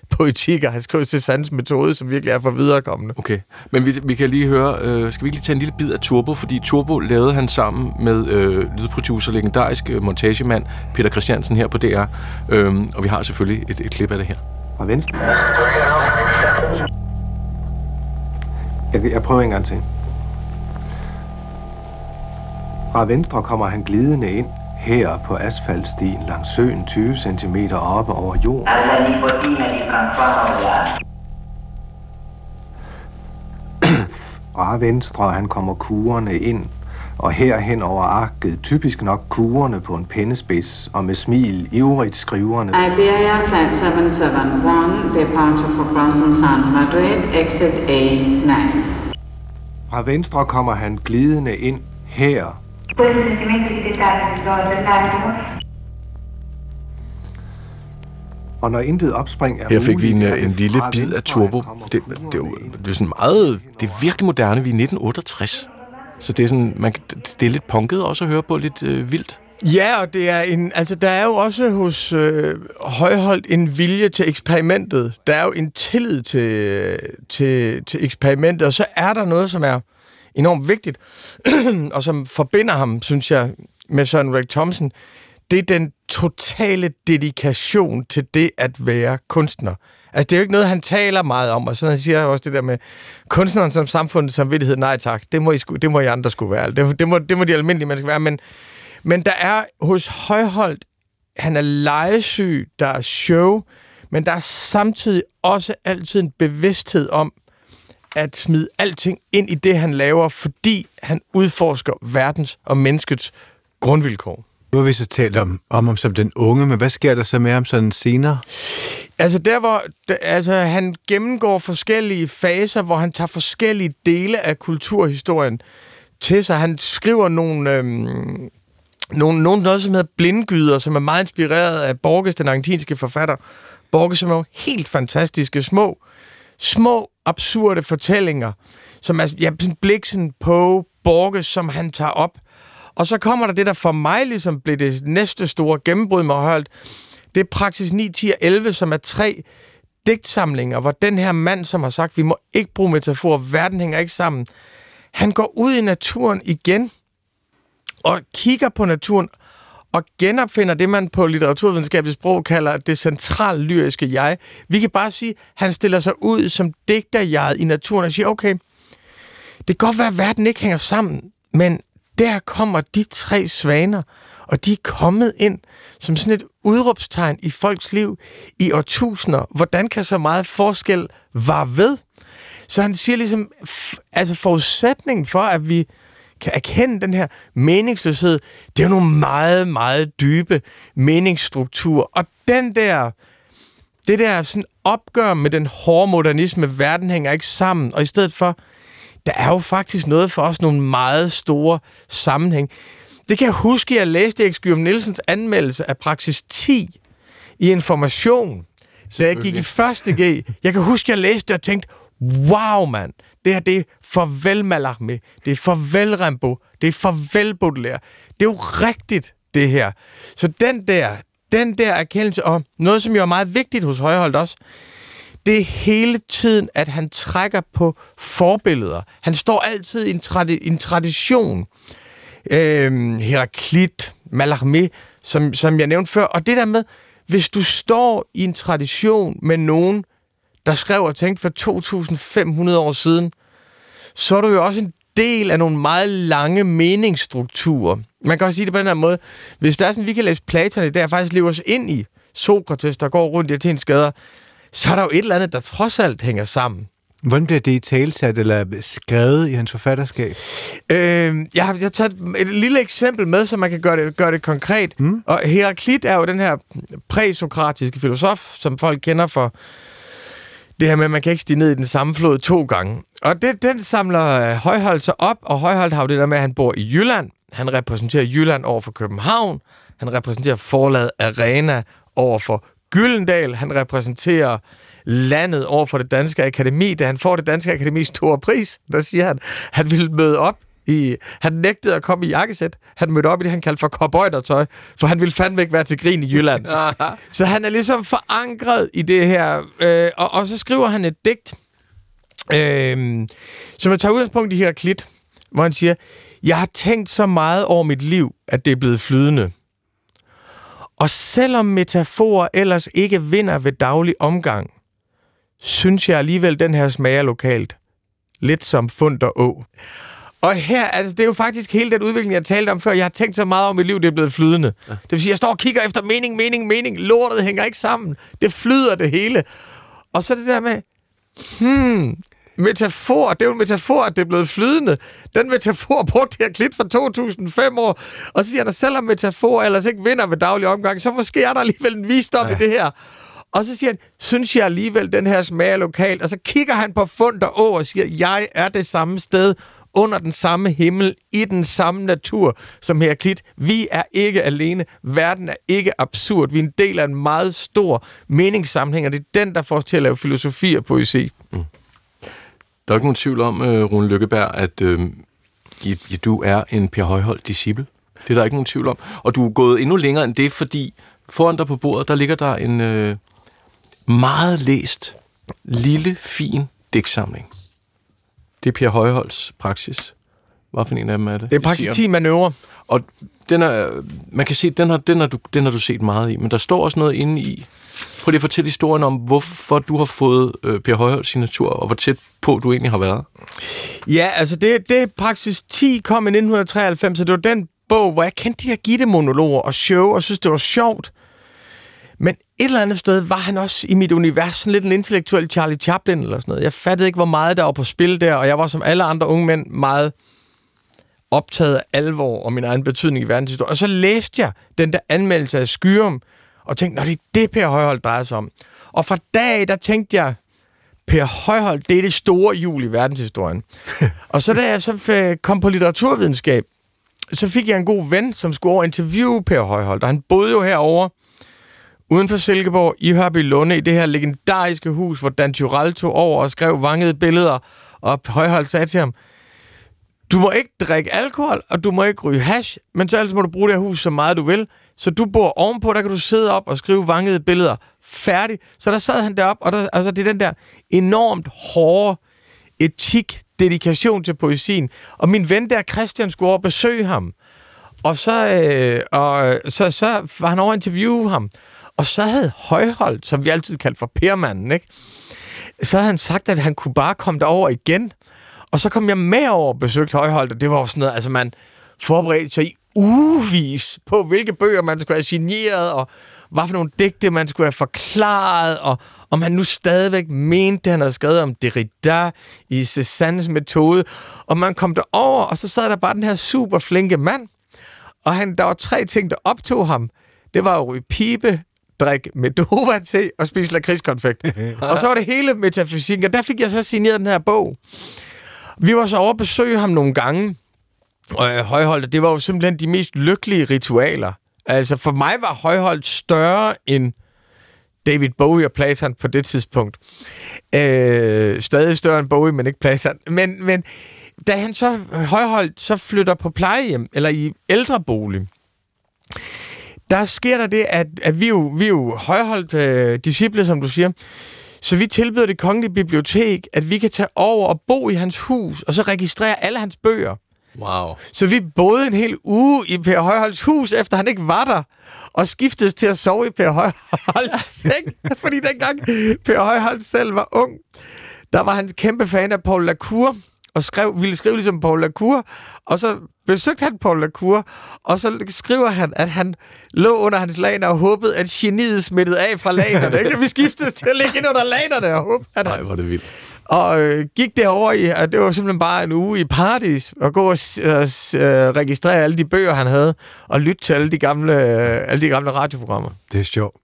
Han skriver til Sands metode, som virkelig er for viderekommende. Okay, men vi, vi kan lige høre, øh, skal vi lige tage en lille bid af Turbo, fordi Turbo lavede han sammen med øh, lydproducer, legendarisk øh, montagemand Peter Christiansen her på DR, øh, og vi har selvfølgelig et, et klip af det her. Fra venstre. Jeg, jeg prøver en gang til. Fra venstre kommer han glidende ind her på asfaltstien langs søen 20 cm oppe over jorden. Francois Fra venstre han kommer kurerne ind, og herhen over arket, typisk nok kurerne på en pennespids, og med smil ivrigt skriverne. Iberia Flight 771, departure for Crossing San Madrid, exit A9. Fra venstre kommer han glidende ind her, Questo sentimento di dettaglio dell'attimo og når intet opspring er Her fik vi en, øh, en lille bid af Turbo. Det, det, er jo, det er sådan meget, det er virkelig moderne. Vi er i 1968. Så det er sådan, man, det er lidt punket også at høre på, lidt øh, vildt. Ja, og det er en, altså, der er jo også hos øh, Højholdt en vilje til eksperimentet. Der er jo en tillid til, til, til eksperimentet, og så er der noget, som er enormt vigtigt, og som forbinder ham, synes jeg, med Søren Ulrik Thomsen. Det er den totale dedikation til det at være kunstner. Altså, det er jo ikke noget, han taler meget om, og så han siger også det der med kunstneren som samfundets samvittighed, nej tak, det må I, sku, det må I andre skulle være. Det, det, må, det må de almindelige mennesker være, men, men der er hos Højholdt, han er lejesyg, der er show, men der er samtidig også altid en bevidsthed om, at smide alting ind i det, han laver, fordi han udforsker verdens og menneskets grundvilkår. Nu har vi så talt om, om ham som den unge, men hvad sker der så med ham sådan senere? Altså der, hvor altså, han gennemgår forskellige faser, hvor han tager forskellige dele af kulturhistorien til sig. Han skriver nogle, øhm, nogle, nogle noget, som hedder Blindgyder, som er meget inspireret af Borges, den argentinske forfatter. Borges, som er jo helt fantastiske, små, små, absurde fortællinger, som er ja, sådan bliksen på Borges, som han tager op. Og så kommer der det, der for mig ligesom blev det næste store gennembrud med Højholdt. Det er praksis 9, 10 og 11, som er tre digtsamlinger, hvor den her mand, som har sagt, vi må ikke bruge metaforer, verden hænger ikke sammen, han går ud i naturen igen og kigger på naturen og genopfinder det, man på litteraturvidenskabeligt sprog kalder det centrale lyriske jeg. Vi kan bare sige, at han stiller sig ud som digterjeget i naturen og siger, okay, det kan godt være, at verden ikke hænger sammen, men der kommer de tre svaner, og de er kommet ind som sådan et udråbstegn i folks liv i årtusinder. Hvordan kan så meget forskel var ved? Så han siger ligesom, altså forudsætningen for, at vi kan erkende den her meningsløshed, det er jo nogle meget, meget dybe meningsstrukturer. Og den der, det der sådan opgør med den hårde modernisme, verden hænger ikke sammen, og i stedet for, der er jo faktisk noget for os, nogle meget store sammenhæng. Det kan jeg huske, jeg læste Erik Skyrum Nielsens anmeldelse af praksis 10 i Information, da jeg gik i første G. Jeg kan huske, jeg læste det og tænkte, wow mand, det her det er farvel Malachme. det er farvel Rambo. det er farvel Baudelaire. Det er jo rigtigt, det her. Så den der, den der erkendelse, og noget, som jo er meget vigtigt hos Højholdt også, det er hele tiden, at han trækker på forbilleder. Han står altid i en, tradi- en tradition. Øhm, Heraklit, Malachme, som, som jeg nævnte før. Og det der med, hvis du står i en tradition med nogen, der skrev og tænkte for 2.500 år siden, så er du jo også en del af nogle meget lange meningsstrukturer. Man kan også sige det på den her måde. Hvis der er sådan, vi kan læse Platon i dag, og faktisk lever os ind i Sokrates, der går rundt i Athens gader, så er der jo et eller andet, der trods alt hænger sammen. Hvordan bliver det i talsat eller skrevet i hans forfatterskab? Øh, jeg, har, jeg har taget et lille eksempel med, så man kan gøre det, gøre det konkret. Mm. Og Heraklit er jo den her præsokratiske filosof, som folk kender for det her med, at man kan ikke stige ned i den samme flod to gange. Og det, den samler øh, Højholdt sig op, og Højholdt har jo det der med, at han bor i Jylland. Han repræsenterer Jylland over for København. Han repræsenterer forlaget Arena over for Gyldendal. Han repræsenterer landet over for det danske akademi. Da han får det danske akademis store pris, der siger han, at han vil møde op i, han nægtede at komme i jakkesæt. Han mødte op i det, han kaldte for cowboydertøj, for han ville fandme ikke være til grin i Jylland. så han er ligesom forankret i det her. Øh, og, og så skriver han et digt, øh, som jeg tager udgangspunkt i her klit, hvor han siger, jeg har tænkt så meget over mit liv, at det er blevet flydende. Og selvom metaforer ellers ikke vinder ved daglig omgang, synes jeg alligevel, den her smager lokalt. Lidt som fund og å. Og her, altså, det er jo faktisk hele den udvikling, jeg talte om før. Jeg har tænkt så meget om mit liv, det er blevet flydende. Ja. Det vil sige, jeg står og kigger efter mening, mening, mening. Lortet hænger ikke sammen. Det flyder det hele. Og så det der med, hmm, metafor, det er jo en metafor, at det er blevet flydende. Den metafor brugte jeg klit for 2005 år. Og så siger at selvom metafor ellers ikke vinder ved daglig omgang, så måske er der alligevel en visdom ja. i det her. Og så siger han, synes jeg alligevel, den her smager lokalt. Og så kigger han på fund og å og siger, jeg er det samme sted, under den samme himmel, i den samme natur som Heraklit. Vi er ikke alene. Verden er ikke absurd. Vi er en del af en meget stor meningssammenhæng, og det er den, der får os til at lave filosofi og poesi. Mm. Der er ikke nogen tvivl om, øh, Rune Lykkeberg, at øh, I, du er en Per Højhold disciple. Det er der ikke nogen tvivl om. Og du er gået endnu længere end det, fordi foran dig på bordet, der ligger der en øh, meget læst, lille, fin digtsamling. Det er Per Højholds praksis. Hvad for en af dem er det? Det er praksis 10 manøvrer. Og den er, man kan se, den har, den, har du, den har du set meget i, men der står også noget inde i. Prøv lige at fortælle historien om, hvorfor du har fået øh, Per Højholds signatur, og hvor tæt på du egentlig har været. Ja, altså det, det praksis 10 kom i 1993, så det var den bog, hvor jeg kendte de her Gitte-monologer og show, og synes, det var sjovt. Men et eller andet sted var han også i mit univers sådan lidt en intellektuel Charlie Chaplin eller sådan noget. Jeg fattede ikke, hvor meget der var på spil der, og jeg var som alle andre unge mænd meget optaget af alvor og min egen betydning i verdenshistorien. Og så læste jeg den der anmeldelse af Skyrum, og tænkte, det er det, Per Højhold drejer sig om. Og fra dag der tænkte jeg, Per Højhold, det er det store jul i verdenshistorien. og så da jeg så kom på litteraturvidenskab, så fik jeg en god ven, som skulle over interviewe Per Højhold, og han boede jo herovre uden for Silkeborg i Hørby Lunde, i det her legendariske hus, hvor Dan Tyrell tog over og skrev vangede billeder, og Højhold sagde til ham, du må ikke drikke alkohol, og du må ikke ryge hash, men så ellers må du bruge det her hus så meget du vil. Så du bor ovenpå, der kan du sidde op og skrive vangede billeder. Færdig. Så der sad han derop, og der, altså, det er den der enormt hårde etik, dedikation til poesien. Og min ven der, Christian, skulle over besøge ham. Og så, øh, og, så, så var han over at interviewe ham. Og så havde Højholdt, som vi altid kaldte for Permanden, ikke? så havde han sagt, at han kunne bare komme derover igen. Og så kom jeg med over og besøgte Højholdt, og det var sådan noget, altså man forberedte sig i uvis på, hvilke bøger man skulle have signeret, og hvad for nogle digte man skulle have forklaret, og om han nu stadigvæk mente, det han havde skrevet om Derrida i Cézannes metode. Og man kom derover, og så sad der bare den her super flinke mand, og han, der var tre ting, der optog ham. Det var at ryge pibe, drikke Medova til og spise lakridskonfekt. og så var det hele metafysikken, og der fik jeg så signeret den her bog. Vi var så over at besøge ham nogle gange, og øh, Højholdt, det var jo simpelthen de mest lykkelige ritualer. Altså, for mig var Højholdt større end David Bowie og Platon på det tidspunkt. Øh, stadig større end Bowie, men ikke Platon. Men, men da han så, Højholdt, så flytter på plejehjem, eller i ældrebolig, der sker der det, at, at vi, jo, vi jo højholdt øh, disciple, som du siger, så vi tilbyder det kongelige bibliotek, at vi kan tage over og bo i hans hus, og så registrere alle hans bøger. Wow. Så vi boede en hel uge i Per Højholds hus, efter han ikke var der, og skiftes til at sove i Per Højholds seng, fordi dengang Per Højholdt selv var ung, der var han kæmpe fan af Paul Lacour, og skrev, ville skrive ligesom Paul Lacour, og så besøgte han Paul Lacour, og så skriver han, at han lå under hans laner og håbede, at geniet smittede af fra lanerne. Ikke? Vi skiftes til at ligge ind under lanerne og håbe, at Nej, hvor det vildt. Og øh, gik derover i, at det var simpelthen bare en uge i paradis, og gå og øh, registrere alle de bøger, han havde, og lytte til alle de gamle, øh, alle de gamle radioprogrammer. Det er sjovt.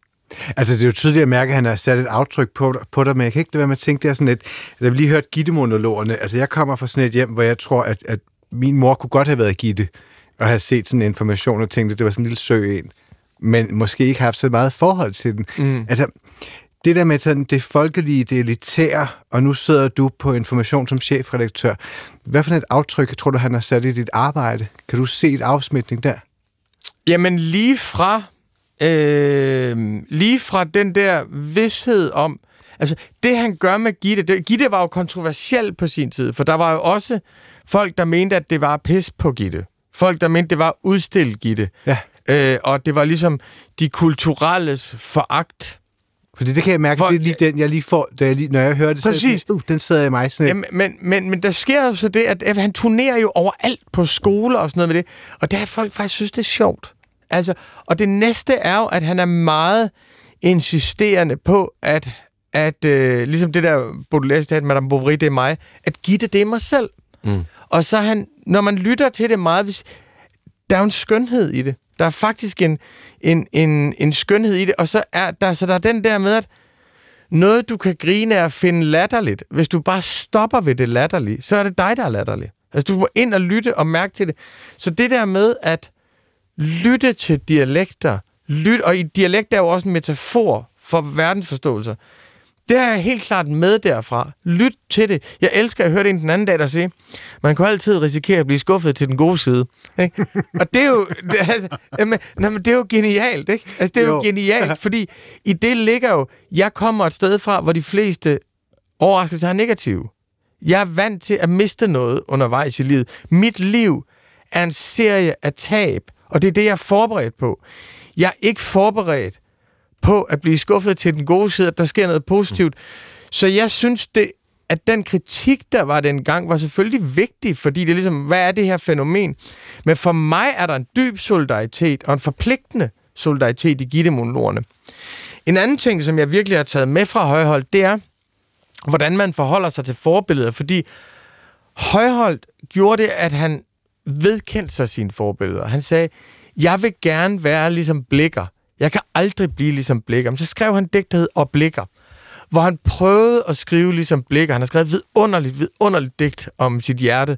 Altså, det er jo tydeligt at mærke, at han har sat et aftryk på, på dig, men jeg kan ikke lade være med at tænke, det er sådan lidt, at vi lige hørt Gitte-monologerne. Altså, jeg kommer fra sådan et hjem, hvor jeg tror, at, at min mor kunne godt have været Gitte, og have set sådan en information og tænkt, at det var sådan en lille sø en, men måske ikke haft så meget forhold til den. Mm. Altså, det der med sådan, det folkelige, det elitære, og nu sidder du på information som chefredaktør. Hvad for et aftryk tror du, han har sat i dit arbejde? Kan du se et afsmitning der? Jamen lige fra, øh, lige fra den der vidshed om, altså det han gør med Gitte, det, Gitte var jo kontroversiel på sin tid, for der var jo også folk, der mente, at det var pis på Gitte. Folk, der mente, det var udstillet Gitte. Ja. Øh, og det var ligesom de kulturelles foragt. Fordi det kan jeg mærke, For- det er lige den, jeg lige får, da jeg lige, når jeg hører det. så Præcis. Sådan, uh, den sidder i mig sådan Jamen, men, men, men der sker jo så det, at, han turnerer jo overalt på skoler og sådan noget med det. Og det er, at folk faktisk synes, det er sjovt. Altså, og det næste er jo, at han er meget insisterende på, at, at øh, ligesom det der Baudelaire-citat, Madame Bovary, det er mig, at Gitte, det er mig selv. Mm. Og så han, når man lytter til det meget, hvis, der er jo en skønhed i det. Der er faktisk en, en, en, en skønhed i det, og så er der, så der er den der med, at noget, du kan grine af at finde latterligt. Hvis du bare stopper ved det latterlige, så er det dig, der er latterlig. Altså, du må ind og lytte og mærke til det. Så det der med at lytte til dialekter, lyt, og i dialekt er jo også en metafor for verdensforståelser. Det er jeg helt klart med derfra. Lyt til det. Jeg elsker, at jeg hørte en den anden dag, der sige, man kan altid risikere at blive skuffet til den gode side. Ikke? Og det er jo, det, er, altså, jamen, nej, men det er jo genialt, ikke? Altså, det er jo, Jo. jo genialt, fordi i det ligger jo, jeg kommer et sted fra, hvor de fleste overraskelser er negative. Jeg er vant til at miste noget undervejs i livet. Mit liv er en serie af tab, og det er det, jeg er forberedt på. Jeg er ikke forberedt på at blive skuffet til den gode side, at der sker noget positivt. Så jeg synes, det, at den kritik, der var dengang, var selvfølgelig vigtig, fordi det er ligesom, hvad er det her fænomen? Men for mig er der en dyb solidaritet og en forpligtende solidaritet i gittemonologerne. En anden ting, som jeg virkelig har taget med fra Højhold, det er, hvordan man forholder sig til forbilleder, fordi Højholdt gjorde det, at han vedkendte sig sine forbilleder. Han sagde, jeg vil gerne være ligesom Blikker. Jeg kan aldrig blive ligesom Blikker. Men så skrev han digt, der hed Og Blikker, hvor han prøvede at skrive ligesom Blikker. Han har skrevet et vidunderligt, vidunderligt digt om sit hjerte,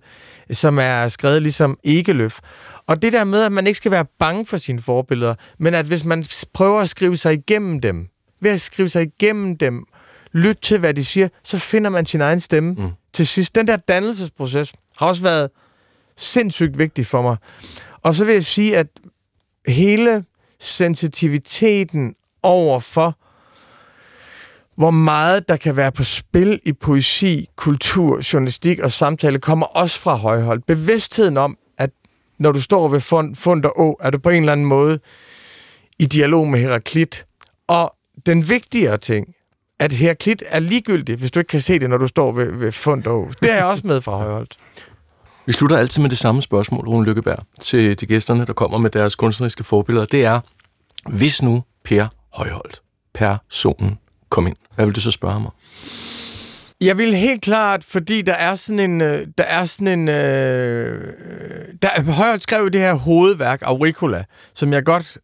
som er skrevet ligesom Egeløf. Og det der med, at man ikke skal være bange for sine forbilleder, men at hvis man prøver at skrive sig igennem dem, ved at skrive sig igennem dem, lytte til, hvad de siger, så finder man sin egen stemme mm. til sidst. Den der dannelsesproces har også været sindssygt vigtig for mig. Og så vil jeg sige, at hele sensitiviteten over for, hvor meget der kan være på spil i poesi, kultur, journalistik og samtale, kommer også fra højhold. Bevidstheden om, at når du står ved fund, fund og å, er du på en eller anden måde i dialog med Heraklit. Og den vigtigere ting, at Heraklit er ligegyldig, hvis du ikke kan se det, når du står ved, ved fund og å. Det er jeg også med fra højhold. Vi slutter altid med det samme spørgsmål, Rune Lykkeberg, til de gæsterne, der kommer med deres kunstneriske forbilleder. Det er, hvis nu Per Højholdt, personen, kom ind, hvad vil du så spørge mig? Jeg vil helt klart, fordi der er sådan en... Øh, der er sådan en... Øh, øh der, Højholdt skrev det her hovedværk, Auricula, som jeg godt...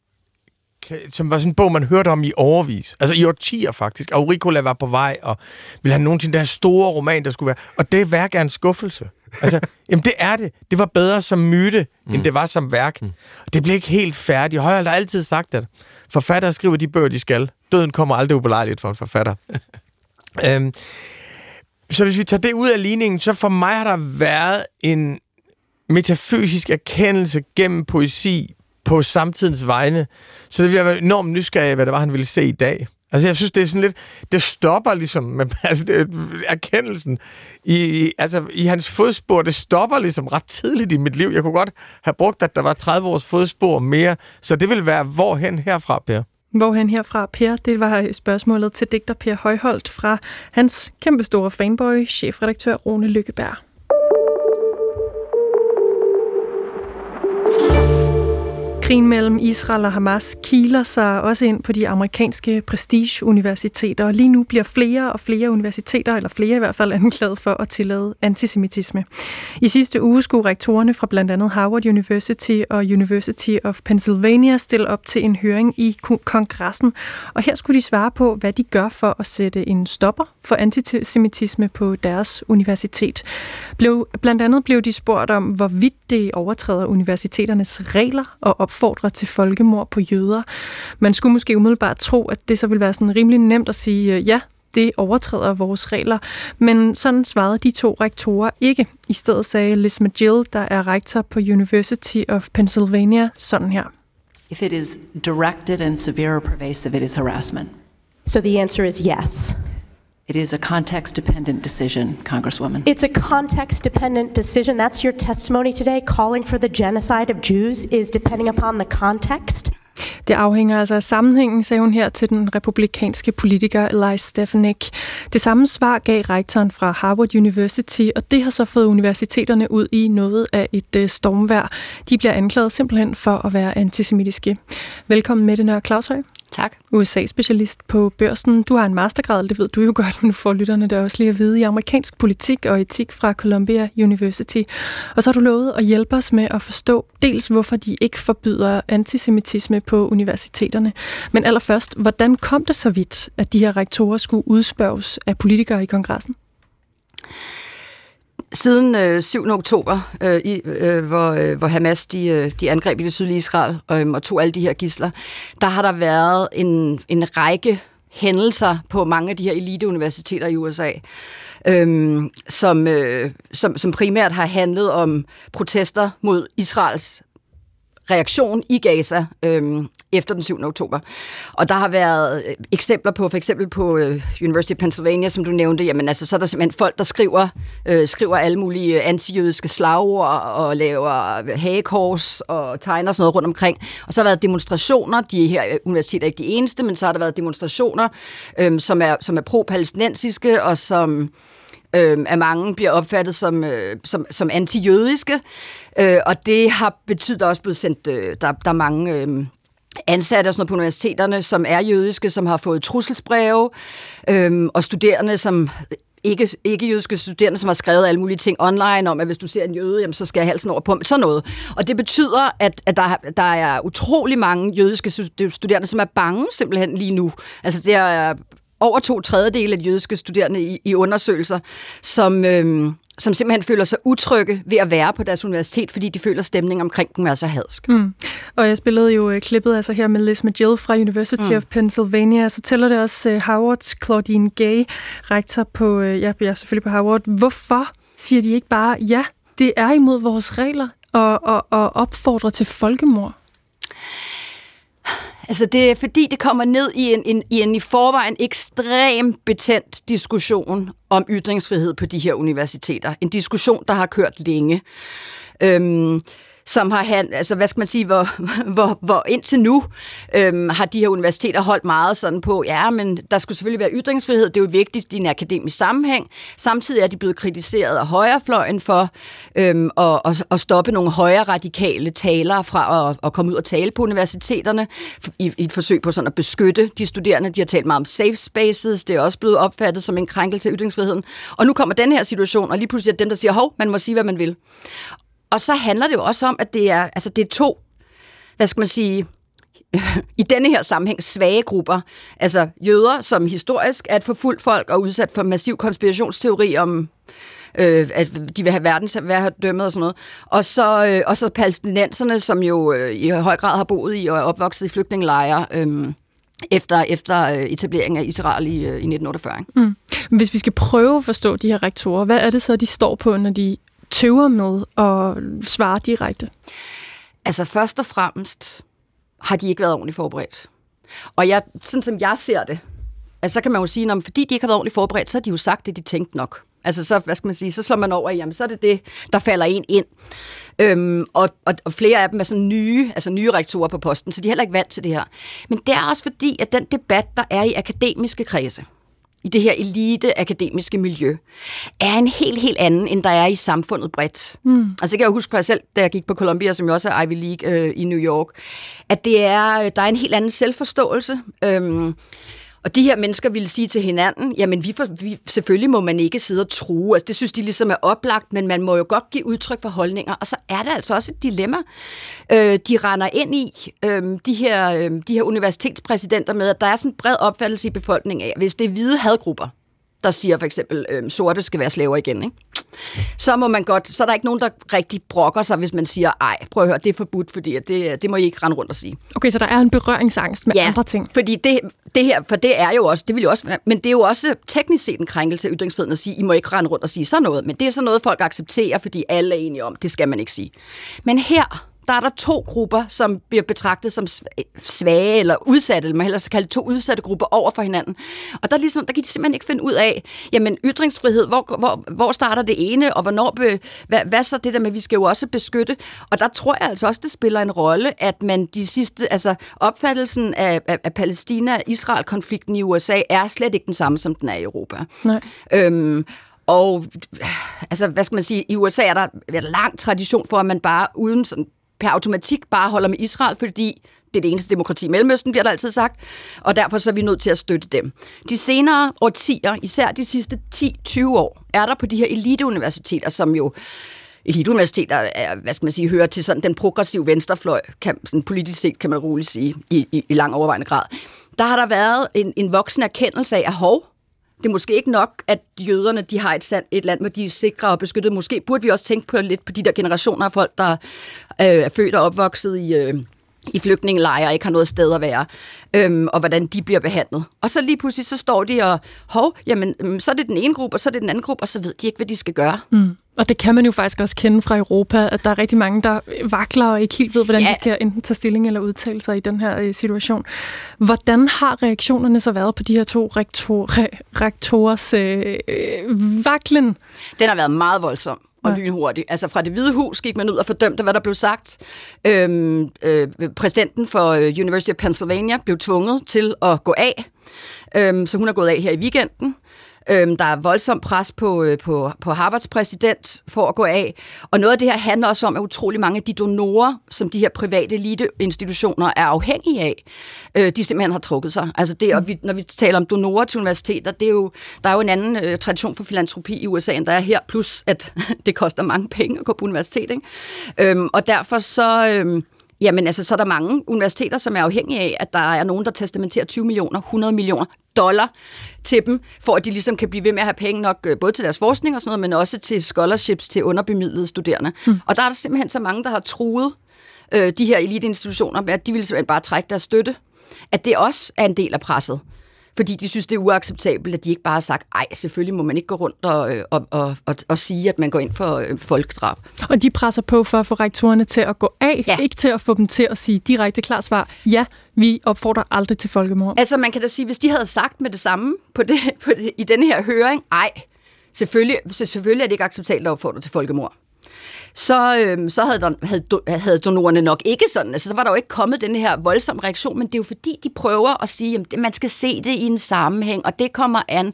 kan- Som var sådan en bog, man hørte om i overvis. Altså i årtier faktisk. Auricola var på vej, og ville have nogensinde den her store roman, der skulle være. Og det værk er en skuffelse. Altså, jamen det er det. Det var bedre som myte, mm. end det var som værk. Mm. Det blev ikke helt færdigt. Højholdt har altid sagt, at forfattere skriver de bøger, de skal. Døden kommer aldrig ubelejligt for en forfatter. øhm, så hvis vi tager det ud af ligningen, så for mig har der været en metafysisk erkendelse gennem poesi på samtidens vegne. Så det vil jeg være enormt nysgerrig hvad det var, han ville se i dag. Altså, jeg synes, det er sådan lidt... Det stopper ligesom... Med, altså, det, erkendelsen i, i, altså, i hans fodspor, det stopper ligesom ret tidligt i mit liv. Jeg kunne godt have brugt, at der var 30 års fodspor mere. Så det vil være, hvorhen herfra, Per? Hvorhen herfra, Per? Det var spørgsmålet til digter Per Højholdt fra hans kæmpestore fanboy, chefredaktør Rune Lykkeberg. Krigen mellem Israel og Hamas kiler sig også ind på de amerikanske prestigeuniversiteter, og lige nu bliver flere og flere universiteter, eller flere i hvert fald, anklaget for at tillade antisemitisme. I sidste uge skulle rektorerne fra blandt andet Harvard University og University of Pennsylvania stille op til en høring i kongressen, og her skulle de svare på, hvad de gør for at sætte en stopper for antisemitisme på deres universitet. Blev, blandt andet blev de spurgt om, hvorvidt det overtræder universiteternes regler og opfordrer til folkemord på jøder. Man skulle måske umiddelbart tro, at det så vil være sådan rimelig nemt at sige, ja, det overtræder vores regler. Men sådan svarede de to rektorer ikke. I stedet sagde Liz McGill, der er rektor på University of Pennsylvania, sådan her. If it is directed and severe or pervasive, it is harassment. So the answer is yes. It is a context dependent decision, Congresswoman. It's a context dependent decision. That's your testimony today. Calling for the genocide of Jews is depending upon the context. Det afhænger altså af sammenhængen, sagde hun her til den republikanske politiker Elias Stefanik. Det samme svar gav rektoren fra Harvard University, og det har så fået universiteterne ud i noget af et øh, stormvær. De bliver anklaget simpelthen for at være antisemitiske. Velkommen med det, Nørre Claus Høj. Tak. USA-specialist på børsen. Du har en mastergrad, det ved du jo godt, men nu får lytterne der også lige at vide, i amerikansk politik og etik fra Columbia University. Og så har du lovet at hjælpe os med at forstå dels, hvorfor de ikke forbyder antisemitisme på universiteterne. Men allerførst, hvordan kom det så vidt, at de her rektorer skulle udspørges af politikere i kongressen? Siden øh, 7. oktober, øh, i, øh, hvor, øh, hvor Hamas de, øh, de angreb i det sydlige Israel øh, og tog alle de her gisler, der har der været en, en række hændelser på mange af de her eliteuniversiteter i USA, øh, som, øh, som, som primært har handlet om protester mod Israels reaktion i Gaza øhm, efter den 7. oktober. Og der har været øh, eksempler på, for eksempel på øh, University of Pennsylvania, som du nævnte, jamen altså, så er der simpelthen folk, der skriver, øh, skriver alle mulige øh, antijødiske slagord og laver hagekors og tegner sådan noget rundt omkring. Og så har der været demonstrationer, de her øh, universiteter er ikke de eneste, men så har der været demonstrationer, øh, som er, som er pro-palæstinensiske og som øh, af mange bliver opfattet som, øh, som, som antijødiske, øh, og det har betydet, også blevet sendt, øh, der, der er mange... Øh, ansatte og sådan noget på universiteterne, som er jødiske, som har fået trusselsbreve, øhm, og studerende, som øh, ikke, ikke jødiske studerende, som har skrevet alle mulige ting online om, at hvis du ser en jøde, jamen, så skal jeg halsen over på sådan noget. Og det betyder, at, at der, der er utrolig mange jødiske studerende, som er bange simpelthen lige nu. Altså det er over to tredjedele af de jødiske studerende i, i undersøgelser, som, øhm, som simpelthen føler sig utrygge ved at være på deres universitet, fordi de føler, stemningen omkring dem er så hadsk. Mm. Og jeg spillede jo uh, klippet altså her med Liz McGill fra University mm. of Pennsylvania, så tæller det også uh, Howards Claudine Gay, rektor på, uh, ja, ja, selvfølgelig på Howard. Hvorfor siger de ikke bare, ja, det er imod vores regler og, og, og opfordrer til folkemord? Altså det er fordi, det kommer ned i en, en, i en i forvejen ekstrem betændt diskussion om ytringsfrihed på de her universiteter. En diskussion, der har kørt længe. Øhm, som har han, altså hvad skal man sige, hvor, hvor, hvor indtil nu øhm, har de her universiteter holdt meget sådan på, ja, men der skulle selvfølgelig være ytringsfrihed, det er jo vigtigt i en akademisk sammenhæng. Samtidig er de blevet kritiseret af højrefløjen for øhm, at, at, at stoppe nogle højre radikale talere fra at, at komme ud og tale på universiteterne i, i et forsøg på sådan at beskytte de studerende. De har talt meget om safe spaces, det er også blevet opfattet som en krænkelse af ytringsfriheden. Og nu kommer den her situation, og lige pludselig er dem, der siger, hov, man må sige, hvad man vil. Og så handler det jo også om, at det er, altså det er to, hvad skal man sige, i denne her sammenhæng svage grupper. Altså jøder, som historisk er et forfulgt folk og udsat for massiv konspirationsteori om øh, at de vil have verdens dømmet og sådan noget. Og så, øh, og så palæstinenserne, som jo øh, i høj grad har boet i og er opvokset i flygtningelejre. Øh, efter, efter øh, etableringen af Israel i, øh, i 1948. Mm. Hvis vi skal prøve at forstå de her rektorer, hvad er det så, de står på, når de tøver med at svare direkte? Altså først og fremmest har de ikke været ordentligt forberedt. Og jeg, sådan som jeg ser det, altså, så kan man jo sige, at fordi de ikke har været ordentligt forberedt, så har de jo sagt det, de tænkte nok. Altså så, hvad skal man sige, så slår man over i, jamen så er det det, der falder en ind. Øhm, og, og, og flere af dem er sådan nye, altså nye rektorer på posten, så de er heller ikke vant til det her. Men det er også fordi, at den debat, der er i akademiske kredse, i det her elite akademiske miljø, er en helt, helt anden, end der er i samfundet bredt. Mm. Altså, jeg kan jo huske på mig selv, da jeg gik på Columbia, som jo også er Ivy League øh, i New York, at det er, der er en helt anden selvforståelse. Øhm, og de her mennesker ville sige til hinanden, jamen vi, for, vi selvfølgelig må man ikke sidde og true, altså det synes de ligesom er oplagt, men man må jo godt give udtryk for holdninger, og så er der altså også et dilemma, øh, de render ind i, øh, de, her, øh, de her universitetspræsidenter med, at der er sådan en bred opfattelse i befolkningen af, hvis det er hvide hadgrupper, der siger for eksempel, øh, sorte skal være slaver igen, ikke? så må man godt, så er der ikke nogen, der rigtig brokker sig, hvis man siger, ej, prøv at høre, det er forbudt, fordi det, det må I ikke rende rundt og sige. Okay, så der er en berøringsangst med ja, andre ting. fordi det, det her, for det er jo også, det vil jo også være, men det er jo også teknisk set en krænkelse af ytringsfriheden at sige, I må ikke rende rundt og sige sådan noget, men det er så noget, folk accepterer, fordi alle er enige om, det skal man ikke sige. Men her, der er der to grupper, som bliver betragtet som svage eller udsatte, eller man hellere kalde to udsatte grupper over for hinanden. Og der, ligesom, der kan de simpelthen ikke finde ud af, jamen ytringsfrihed, hvor, hvor, hvor starter det ene, og hvornår, be, hvad, hvad så det der med, vi skal jo også beskytte. Og der tror jeg altså også, det spiller en rolle, at man de sidste, altså opfattelsen af, af, af Palæstina-Israel-konflikten i USA er slet ikke den samme, som den er i Europa. Nej. Øhm, og altså, hvad skal man sige, i USA er der en lang tradition for, at man bare uden sådan per automatik bare holder med Israel, fordi det er det eneste demokrati i Mellemøsten, bliver der altid sagt, og derfor så er vi nødt til at støtte dem. De senere årtier, især de sidste 10-20 år, er der på de her eliteuniversiteter, som jo eliteuniversiteter er, hvad skal man sige, hører til sådan den progressive venstrefløj, kan, sådan politisk set kan man roligt sige, i, i, i lang overvejende grad. Der har der været en, en voksen erkendelse af, at hov, det er måske ikke nok, at jøderne de har et, sand, et land, hvor de er sikre og beskyttet. Måske burde vi også tænke på lidt på de der generationer af folk, der øh, er født og opvokset i... Øh, i flygtningelejre og ikke har noget sted at være, øhm, og hvordan de bliver behandlet. Og så lige pludselig så står de og, hov, jamen, øhm, så er det den ene gruppe, og så er det den anden gruppe, og så ved de ikke, hvad de skal gøre. Mm. Og det kan man jo faktisk også kende fra Europa, at der er rigtig mange, der vakler og ikke helt ved, hvordan ja. de skal enten tage stilling eller udtale sig i den her øh, situation. Hvordan har reaktionerne så været på de her to rektor, re, rektorers øh, øh, vaklen? Den har været meget voldsom og ja. lynhurtigt. Altså fra det hvide hus gik man ud og fordømte, hvad der blev sagt. Øhm, øh, præsidenten for øh, University of Pennsylvania blev tvunget til at gå af, øhm, så hun er gået af her i weekenden. Øhm, der er voldsom pres på, øh, på, på Harvards præsident for at gå af. Og noget af det her handler også om, at utrolig mange af de donorer, som de her private eliteinstitutioner er afhængige af, øh, de simpelthen har trukket sig. Altså det, og vi, når vi taler om donorer til universiteter, det er jo, der er jo en anden øh, tradition for filantropi i USA, end der er her, plus at det koster mange penge at gå på universitet. Ikke? Øhm, og derfor så... Øhm, Jamen altså, så er der mange universiteter, som er afhængige af, at der er nogen, der testamenterer 20 millioner, 100 millioner dollar til dem, for at de ligesom kan blive ved med at have penge nok, øh, både til deres forskning og sådan noget, men også til scholarships til underbemidlede studerende. Mm. Og der er der simpelthen så mange, der har truet øh, de her eliteinstitutioner med, at de vil simpelthen bare trække deres støtte, at det også er en del af presset fordi de synes, det er uacceptabelt, at de ikke bare har sagt, ej, selvfølgelig må man ikke gå rundt og, øh, og, og, og, og sige, at man går ind for øh, folkedrab. Og de presser på for at få rektorerne til at gå af, ja. ikke til at få dem til at sige direkte klart svar, ja, vi opfordrer aldrig til folkemord. Altså man kan da sige, hvis de havde sagt med det samme på det, på det, i denne her høring, ej, selvfølgelig, selvfølgelig er det ikke acceptabelt at opfordre til folkemord så, øhm, så havde, der, havde, havde donorerne nok ikke sådan. Altså, så var der jo ikke kommet den her voldsomme reaktion, men det er jo fordi, de prøver at sige, at man skal se det i en sammenhæng, og det kommer an.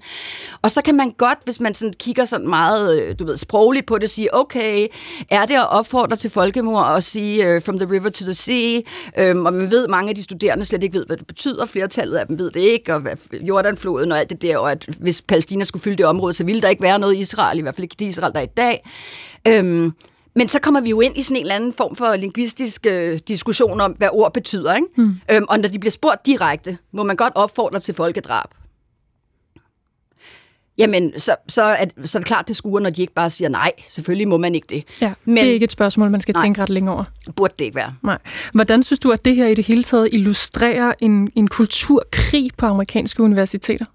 Og så kan man godt, hvis man sådan kigger sådan meget, øh, du ved, sprogligt på det, sige, okay, er det at opfordre til folkemord og sige uh, from the river to the sea, øhm, og man ved, mange af de studerende slet ikke ved, hvad det betyder, flertallet af dem ved det ikke, og Jordanfloden og alt det der, og at hvis Palæstina skulle fylde det område, så ville der ikke være noget i Israel, i hvert fald ikke det Israel, der er i dag. Øhm, men så kommer vi jo ind i sådan en eller anden form for linguistisk øh, diskussion om, hvad ord betyder. Ikke? Mm. Øhm, og når de bliver spurgt direkte, må man godt opfordre til folkedrab. Jamen, så, så, er, så er det klart, det skuer, når de ikke bare siger nej. Selvfølgelig må man ikke det. Ja, Men, det er ikke et spørgsmål, man skal nej, tænke ret længe over. Burde det ikke være. Nej. Hvordan synes du, at det her i det hele taget illustrerer en, en kulturkrig på amerikanske universiteter?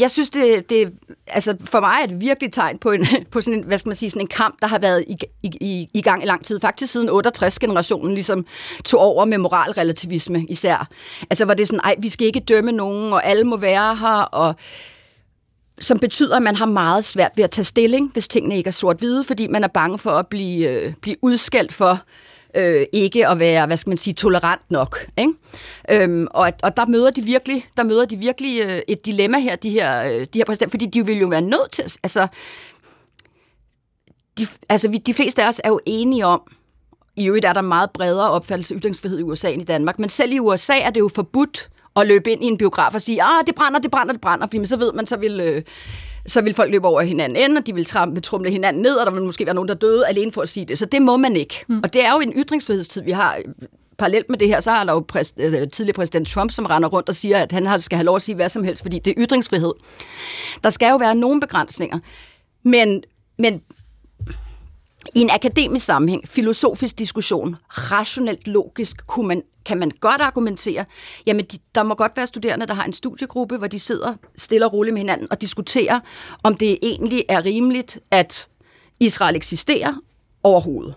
Jeg synes, det, det, altså for mig er det virkelig tegn på, en, på sådan en, hvad skal man sige, sådan en kamp, der har været i, i, i gang i lang tid. Faktisk siden 68-generationen ligesom tog over med moralrelativisme især. Altså hvor det er sådan, ej, vi skal ikke dømme nogen, og alle må være her, og som betyder, at man har meget svært ved at tage stilling, hvis tingene ikke er sort-hvide, fordi man er bange for at blive, øh, blive udskældt for, øh, øh, ikke at være, hvad skal man sige, tolerant nok. Ikke? Øhm, og, og der møder de virkelig, der møder de virkelig øh, et dilemma her, de her, øh, de her præsidenter, fordi de vil jo være nødt til, altså, de, altså vi, de fleste af os er jo enige om, i øvrigt er der meget bredere opfattelse af ytringsfrihed i USA end i Danmark, men selv i USA er det jo forbudt at løbe ind i en biograf og sige, ah, det brænder, det brænder, det brænder, fordi så ved man, så vil, øh, så vil folk løbe over hinanden ind, og de vil trampe, trumle hinanden ned, og der vil måske være nogen, der døde alene for at sige det. Så det må man ikke. Mm. Og det er jo en ytringsfrihedstid, vi har parallelt med det her, så har der jo præs, øh, tidligere præsident Trump, som render rundt og siger, at han skal have lov at sige hvad som helst, fordi det er ytringsfrihed. Der skal jo være nogle begrænsninger. Men, men i en akademisk sammenhæng, filosofisk diskussion, rationelt logisk, kunne man, kan man godt argumentere, jamen de, der må godt være studerende, der har en studiegruppe, hvor de sidder stille og roligt med hinanden og diskuterer, om det egentlig er rimeligt, at Israel eksisterer overhovedet.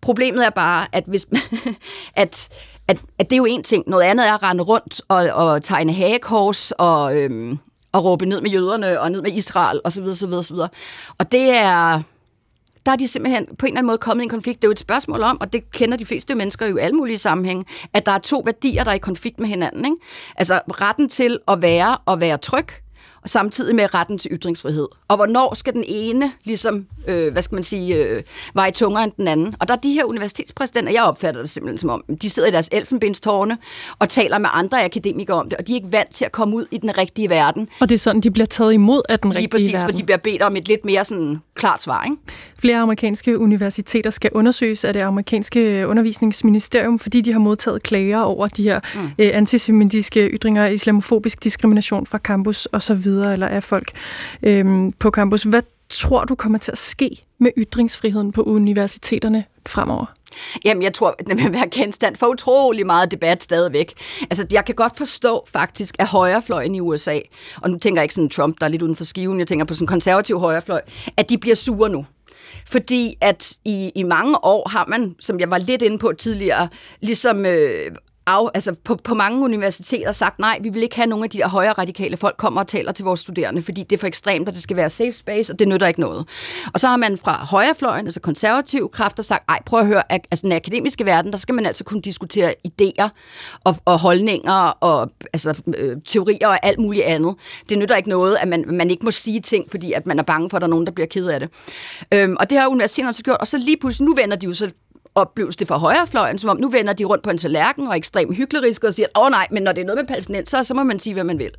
Problemet er bare, at, hvis, at, at, at det er jo en ting. Noget andet er at rende rundt og, og tegne hagekors og, øhm, og råbe ned med jøderne og ned med Israel osv. osv., osv. Og det er der er de simpelthen på en eller anden måde kommet i en konflikt. Det er jo et spørgsmål om, og det kender de fleste mennesker jo i alle mulige sammenhænge, at der er to værdier, der er i konflikt med hinanden. Ikke? Altså retten til at være og være tryg, og samtidig med retten til ytringsfrihed. Og hvornår skal den ene, ligesom, øh, hvad skal man sige, øh, veje tungere end den anden? Og der er de her universitetspræsidenter, jeg opfatter det simpelthen som om, de sidder i deres elfenbenstårne og taler med andre akademikere om det, og de er ikke vant til at komme ud i den rigtige verden. Og det er sådan, de bliver taget imod af den Lige rigtige præcis, verden. for de bliver bedt om et lidt mere sådan klart svar, ikke? Flere amerikanske universiteter skal undersøges af det amerikanske undervisningsministerium, fordi de har modtaget klager over de her mm. øh, antisemitiske ytringer, islamofobisk diskrimination fra campus osv., eller af folk øhm, på campus. Hvad tror du kommer til at ske med ytringsfriheden på universiteterne fremover? Jamen, jeg tror, den vil være genstand for utrolig meget debat stadigvæk. Altså, jeg kan godt forstå faktisk, at højrefløjen i USA, og nu tænker jeg ikke sådan Trump, der er lidt uden for skiven, jeg tænker på sådan en konservativ højrefløj, at de bliver sure nu. Fordi at i, i mange år har man, som jeg var lidt inde på tidligere, ligesom øh, af, altså på, på mange universiteter sagt, nej, vi vil ikke have nogen af de der højre radikale folk kommer og taler til vores studerende, fordi det er for ekstremt, og det skal være safe space, og det nytter ikke noget. Og så har man fra højrefløjen, altså konservative kræfter, sagt, nej, prøv at høre, at, altså den akademiske verden, der skal man altså kunne diskutere idéer og, og holdninger og altså, øh, teorier og alt muligt andet. Det nytter ikke noget, at man, man ikke må sige ting, fordi at man er bange for, at der er nogen, der bliver ked af det. Øhm, og det har universiteterne så gjort, og så lige pludselig, nu vender de jo så opleves det fra højrefløjen, som om nu vender de rundt på en tallerken og er ekstremt hykleriske og siger, åh oh, nej, men når det er noget med palæstinenser, så må man sige, hvad man vil.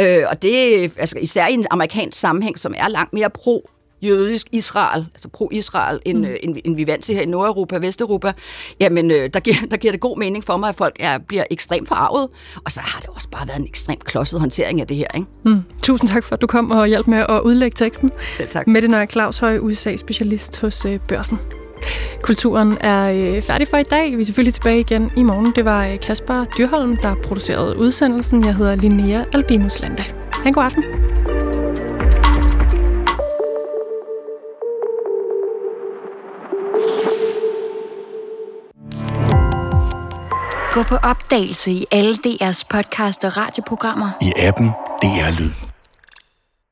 Øh, og det altså, især i en amerikansk sammenhæng, som er langt mere pro jødisk Israel, altså pro-Israel, end, mm. end, end vi vant til her i Nordeuropa og Vesteuropa, jamen øh, der, giver, der giver det god mening for mig, at folk er, bliver ekstremt forarvet. Og så har det også bare været en ekstremt klodset håndtering af det her. Ikke? Mm. Tusind tak for, at du kom og hjalp med at udlægge teksten. Selv tak. Mette Nøje Claus Høj, USA-specialist hos øh, Børsen. Kulturen er øh, færdig for i dag. Vi er selvfølgelig tilbage igen i morgen. Det var øh, Kasper Dyrholm, der producerede udsendelsen. Jeg hedder Linnea Albinus Lande. Ha' en god aften. Gå på opdagelse i alle DR's podcast og radioprogrammer. I appen DR Lyd.